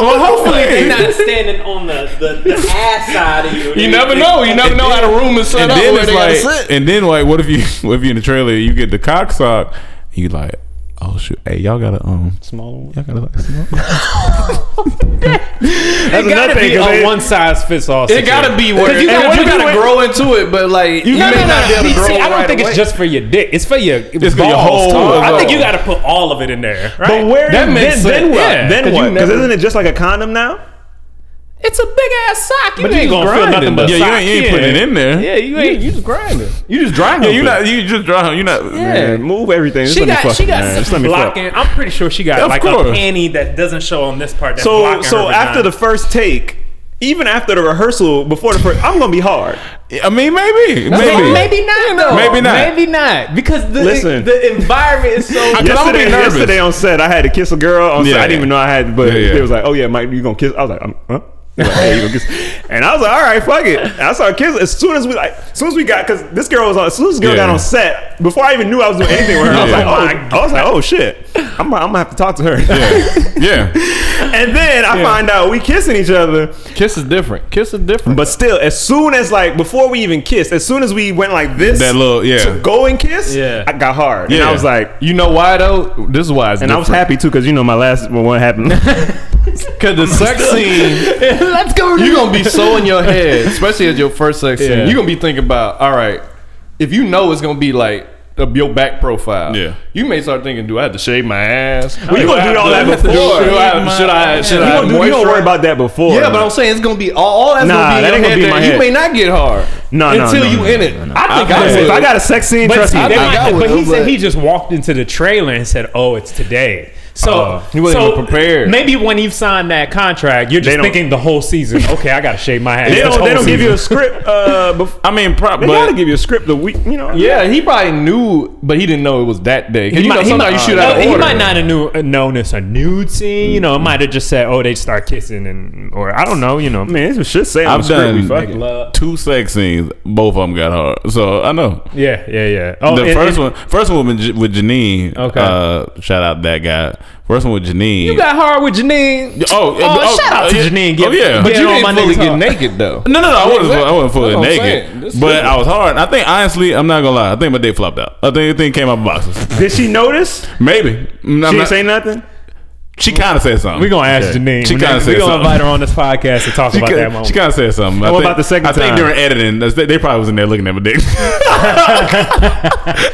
Well, hopefully they're not *laughs* standing on the, the, the ass side of you. You never know. You never know how the room is set And up. then it's like, sit. and then like, what if you, *laughs* what if you in the trailer, you get the cock sock, you like, oh shoot, hey, y'all gotta um, Smaller one. y'all gotta like, small. *laughs* It gotta thing, be 'cause a they- one size fits all. It gotta be where you you, gotta- you you gotta gotta- grow into it, but like you No, may no, no, not be able to grow See, I don't right think away. it's just for your dick. It's for your It's for your whole- too. I think you got to put all of it in there. Right? But where That then, makes then sense. what? Yeah, then 'cause you what? Because never- isn't it just like a condom now? It's a big ass sock. You But ain't you gonna feel grinding, nothing but though. Yeah, you sock. ain't, you ain't putting it in there. Yeah, you ain't. You just grinding. You just dry Yeah, you not, you just draw, you not. Man, move everything. Just She let me got, fuck she got man. Just something let me fuck. blocking. I'm pretty sure she got Of like course. a panty that doesn't show on this part. That's So, blocking so her after the first take, even after the rehearsal, before the first, I'm gonna be hard. I mean, maybe, Maybe, maybe. maybe not though. Maybe not. Maybe not because the Listen. the environment is so. *laughs* I'm Yesterday, yesterday on set, I had to kiss a girl on set. Yeah, I didn't even know I had, but Yeah, yeah. they was like, "Oh yeah, Mike, you gonna kiss?" I was like, "Huh?" They was *laughs* like, hey, you gonna kiss? And I was like, "All right, fuck it." And I saw kids as soon as we like, as soon as we got, because this girl was on, as soon as this girl Yeah. got on set, before I even knew I was doing anything with her, I was Yeah. like, "Oh, I was like, oh shit, I'm, I'm gonna have to talk to her." Yeah, yeah. *laughs* and then I find out we kissing each other. Kiss is different. Kiss is different. But still, as soon as like before we even kissed, as soon as we went like this, that little, yeah. to go and kiss, Yeah. I got hard, and Yeah. I was like, you know why though? This is why it's and I was happy too because you know my last one what happened. *laughs* *laughs* Cause the sex scene, *laughs* let's go. You're gonna be so in your head, especially as your first sex scene. Yeah. You're gonna be thinking about, all right, if you know it's gonna be like a, your back profile, Yeah. you may start thinking, do I have to shave my ass? Oh, well, you Do gonna do all that before. do I- Should I? Should you, I? don't do, you don't worry about that before. Yeah, but I'm saying it's gonna be all, all that's Nah, gonna be in that your ain't gonna head. be in that my you may not get hard No, no, until no, you no, in it. no, no. I think I I listen, if I got a sex scene, But, trust see, me. they I but he said but- he just walked into the trailer and said, "Oh, it's today." So Oh, he wasn't so even prepared. Maybe when you signed that contract, you're just thinking the whole season. Okay, I gotta shave my head. They don't, they don't give you a script. Uh, *laughs* bef- I mean, pro- they but gotta give you a script the week. You know. Yeah, he probably knew, but he didn't know it was that day. 'Cause He you know, might, he might, you shoot uh, out of he might not have knew, uh, known it's a nude scene. You know, it might have just said, "Oh, they start kissing," and or I don't know. You know, man, mean, it should say on I've the script we done fucking. love. two sex scenes. Both of them got hard, so I know. Yeah, yeah, yeah. Oh, the and- first and one, first one with, with Janine. Okay. Uh, shout out that guy. First one with Janine. You got hard with Janine. Oh, oh, oh, shout out to yeah. Janine. oh yeah. But you on my didn't fully niggas get naked though. *laughs* No, no, no. I wasn't. I wasn't fully That's what I'm naked, saying. This is but different. I was hard. I think honestly, I'm not gonna lie. I think my dick flopped out. I think the thing came out of boxes. Did she notice? Maybe. I'm She not- didn't say nothing. She kind of said something. We're gonna ask Okay. Janine. She We're kinda gonna- said we gonna invite her on this podcast to talk She, about ki- that moment. she kind of said something. I what think- about the second I think time? during editing, they, they probably was in there looking at my dick. *laughs*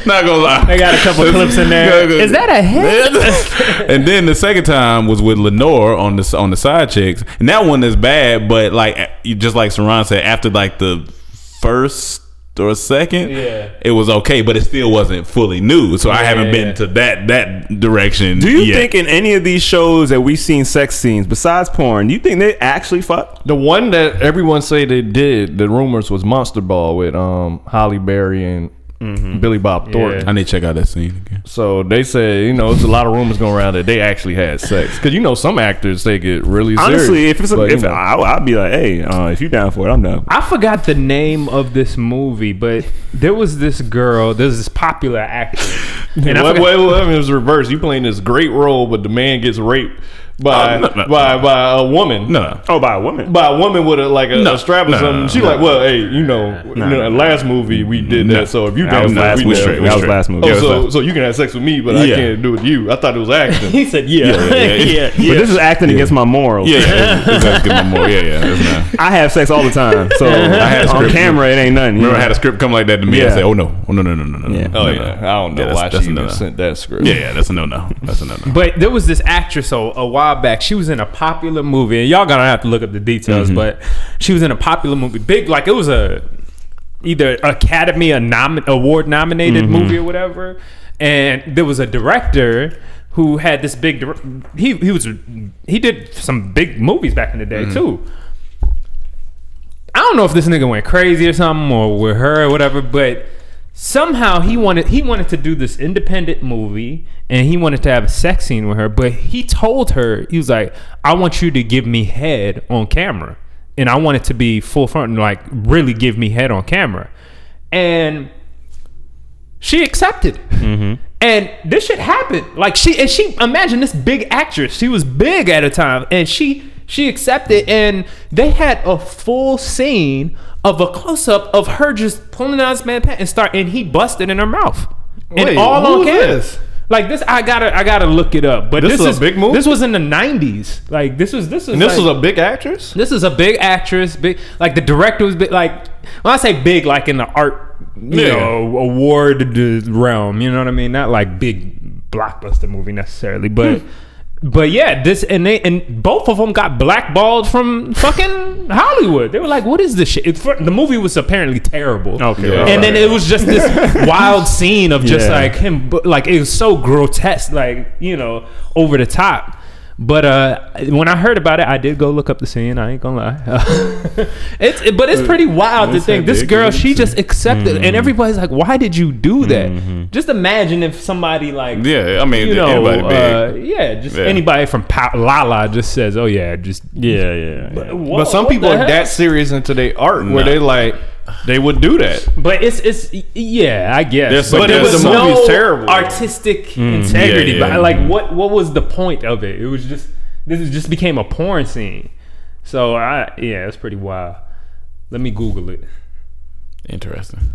Not gonna lie. They got a couple clips in there. *laughs* Is that a head? and then the second time was with Lenore on the on the side chicks, and that one is bad. But like you just like Saran said, after like the first or a second, Yeah. it was okay, but it still wasn't fully new. So I haven't Yeah. been to that that direction. Do you yet. think in any of these shows that we've seen sex scenes besides porn, do you think they actually fuck? The one that everyone say they did, the rumors was Monster Ball with um Halle Berry and Billy Bob Thornton. I need to check out that scene again. So they said, you know, there's a lot of rumors going around that they actually had sex. Because you know, some actors they get really serious. Honestly, if it's a, But, you if know, I, I'd be like, hey, uh, if you down for it, I'm down. I forgot the name of this movie, but there was this girl, there's this popular actor, *laughs* And I wait, forgot- wait, wait, I mean, it was reverse. You playing this great role, but the man gets raped by Oh, no, no, by by a woman. No, no. Oh, by a woman. By a woman with a like a, No, a strap or no, no, something. she no. like, well, hey, you know, you know, last movie we did No. that. So if you That down was last we movie. straight. That was last movie. Oh, Yeah, so so- so you can have sex with me, but I can't do it with you. I thought it was *laughs* acting. he said, yeah. Yeah, yeah, yeah. *laughs* But this is *laughs* acting against my morals. Yeah, yeah. Exactly. Give me. Yeah, yeah. I have sex all the time, so I had on camera it ain't nothing. Remember, I had a script come like that to me. I Yeah. say, "Oh no, oh no, no, no, no, no, Oh yeah. I don't know why that's- that's she a sent that script. Yeah, yeah, that's a no, no. That's a no, no. But there was this actress a, a while back. She was in a popular movie, and y'all gonna have to look up the details. Mm-hmm. But she was in a popular movie, big like it was a either Academy a nom- Award nominated Mm-hmm. movie or whatever. And there was a director who had this big. He he was he did some big movies back in the Mm-hmm. day too. I don't know if this nigga went crazy or something or with her or whatever, but somehow he wanted he wanted to do this independent movie and he wanted to have a sex scene with her, but he told her he was like, "I want you to give me head on camera, and I want it to be full front, and like really give me head on camera," and she accepted. Mm-hmm. And this shit happened. Like she and she imagine this big actress. She was big at a time and she she accepted and they had a full scene of a close up of her just pulling out this man pants and start and he busted in her mouth. And Wait, all on camera. this? Like this I gotta I gotta look it up. But This this, is a big movie? This was in the nineties. Like this was this was And this like- was a big actress. this is a big actress, big like the director was big. Like when I say big, like in the art, you Yeah. know, award realm. You know what I mean? Not like big blockbuster movie necessarily, but. Hmm. But yeah, this and they and both of them got blackballed from fucking Hollywood. They were like, "What is this shit?" It, for, the movie was apparently terrible. Okay. Yeah. and then it was just this *laughs* wild scene of just Yeah. like him, like it was so grotesque, like you know, over the top. But uh, when I heard about it, I did go look up the scene. I ain't gonna lie. *laughs* it's it- but it's pretty wild to It's think this girl she just accepted, and everybody's like, "Why did you do that?" Just imagine if somebody like Yeah, I mean, you know, anybody big. uh, yeah, just Yeah. anybody from pa- Lala just says, "Oh yeah, just Yeah, yeah. yeah. but some people are that serious into their art where Nah. they like they would do that. But it's it's yeah, I guess. There's but some- there was the movie's no terrible. artistic hmm. integrity. Yeah, But yeah. like, what what was the point of it? It was just this just became a porn scene. So I yeah, it's pretty wild. Let me Google it. Interesting.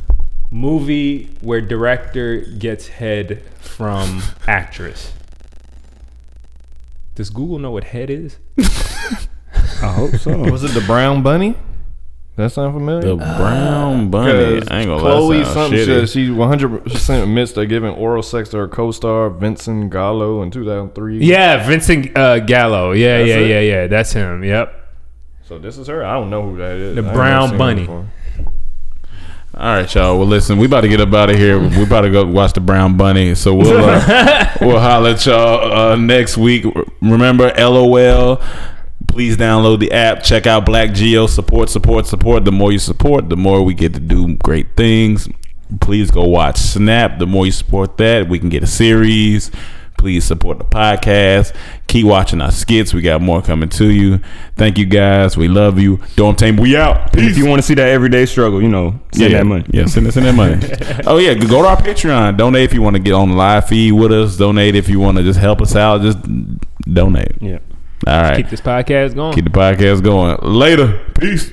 Movie where director gets head from *laughs* actress. Does Google know what head is? *laughs* I hope so. Was it the Brown Bunny? That sound familiar? The brown bunny. Because I ain't gonna Chloe lie. that something shitty. says she 100% admits to giving oral sex to her co-star Vincent Gallo in 2003. Yeah, Vincent uh, Gallo. Yeah, That's yeah, it? yeah, yeah. That's him. Yep. So this is her. I don't know who that is. The I ain't Brown seen her Bunny. before. All right, y'all. Well, listen, we about to get up out of here. We about to go watch the Brown Bunny. So we'll uh, *laughs* we'll holler at y'all uh, next week. Remember, LOL. Please download the app. Check out Black Geo. Support, support, support. The more you support, the more we get to do great things. Please go watch Snap. The more you support that, we can get a series. Please support the podcast. Keep watching our skits. We got more coming to you. Thank you guys. We love you. Don't tame. We out. And if you want to see that everyday struggle, you know, send yeah, that money. Yeah, send us in that money. *laughs* oh yeah, go to our Patreon. Donate if you want to get on the live feed with us. Donate if you want to just help us out. Just donate. Yeah. All right. Keep this podcast going. Keep the podcast going. Later. Peace.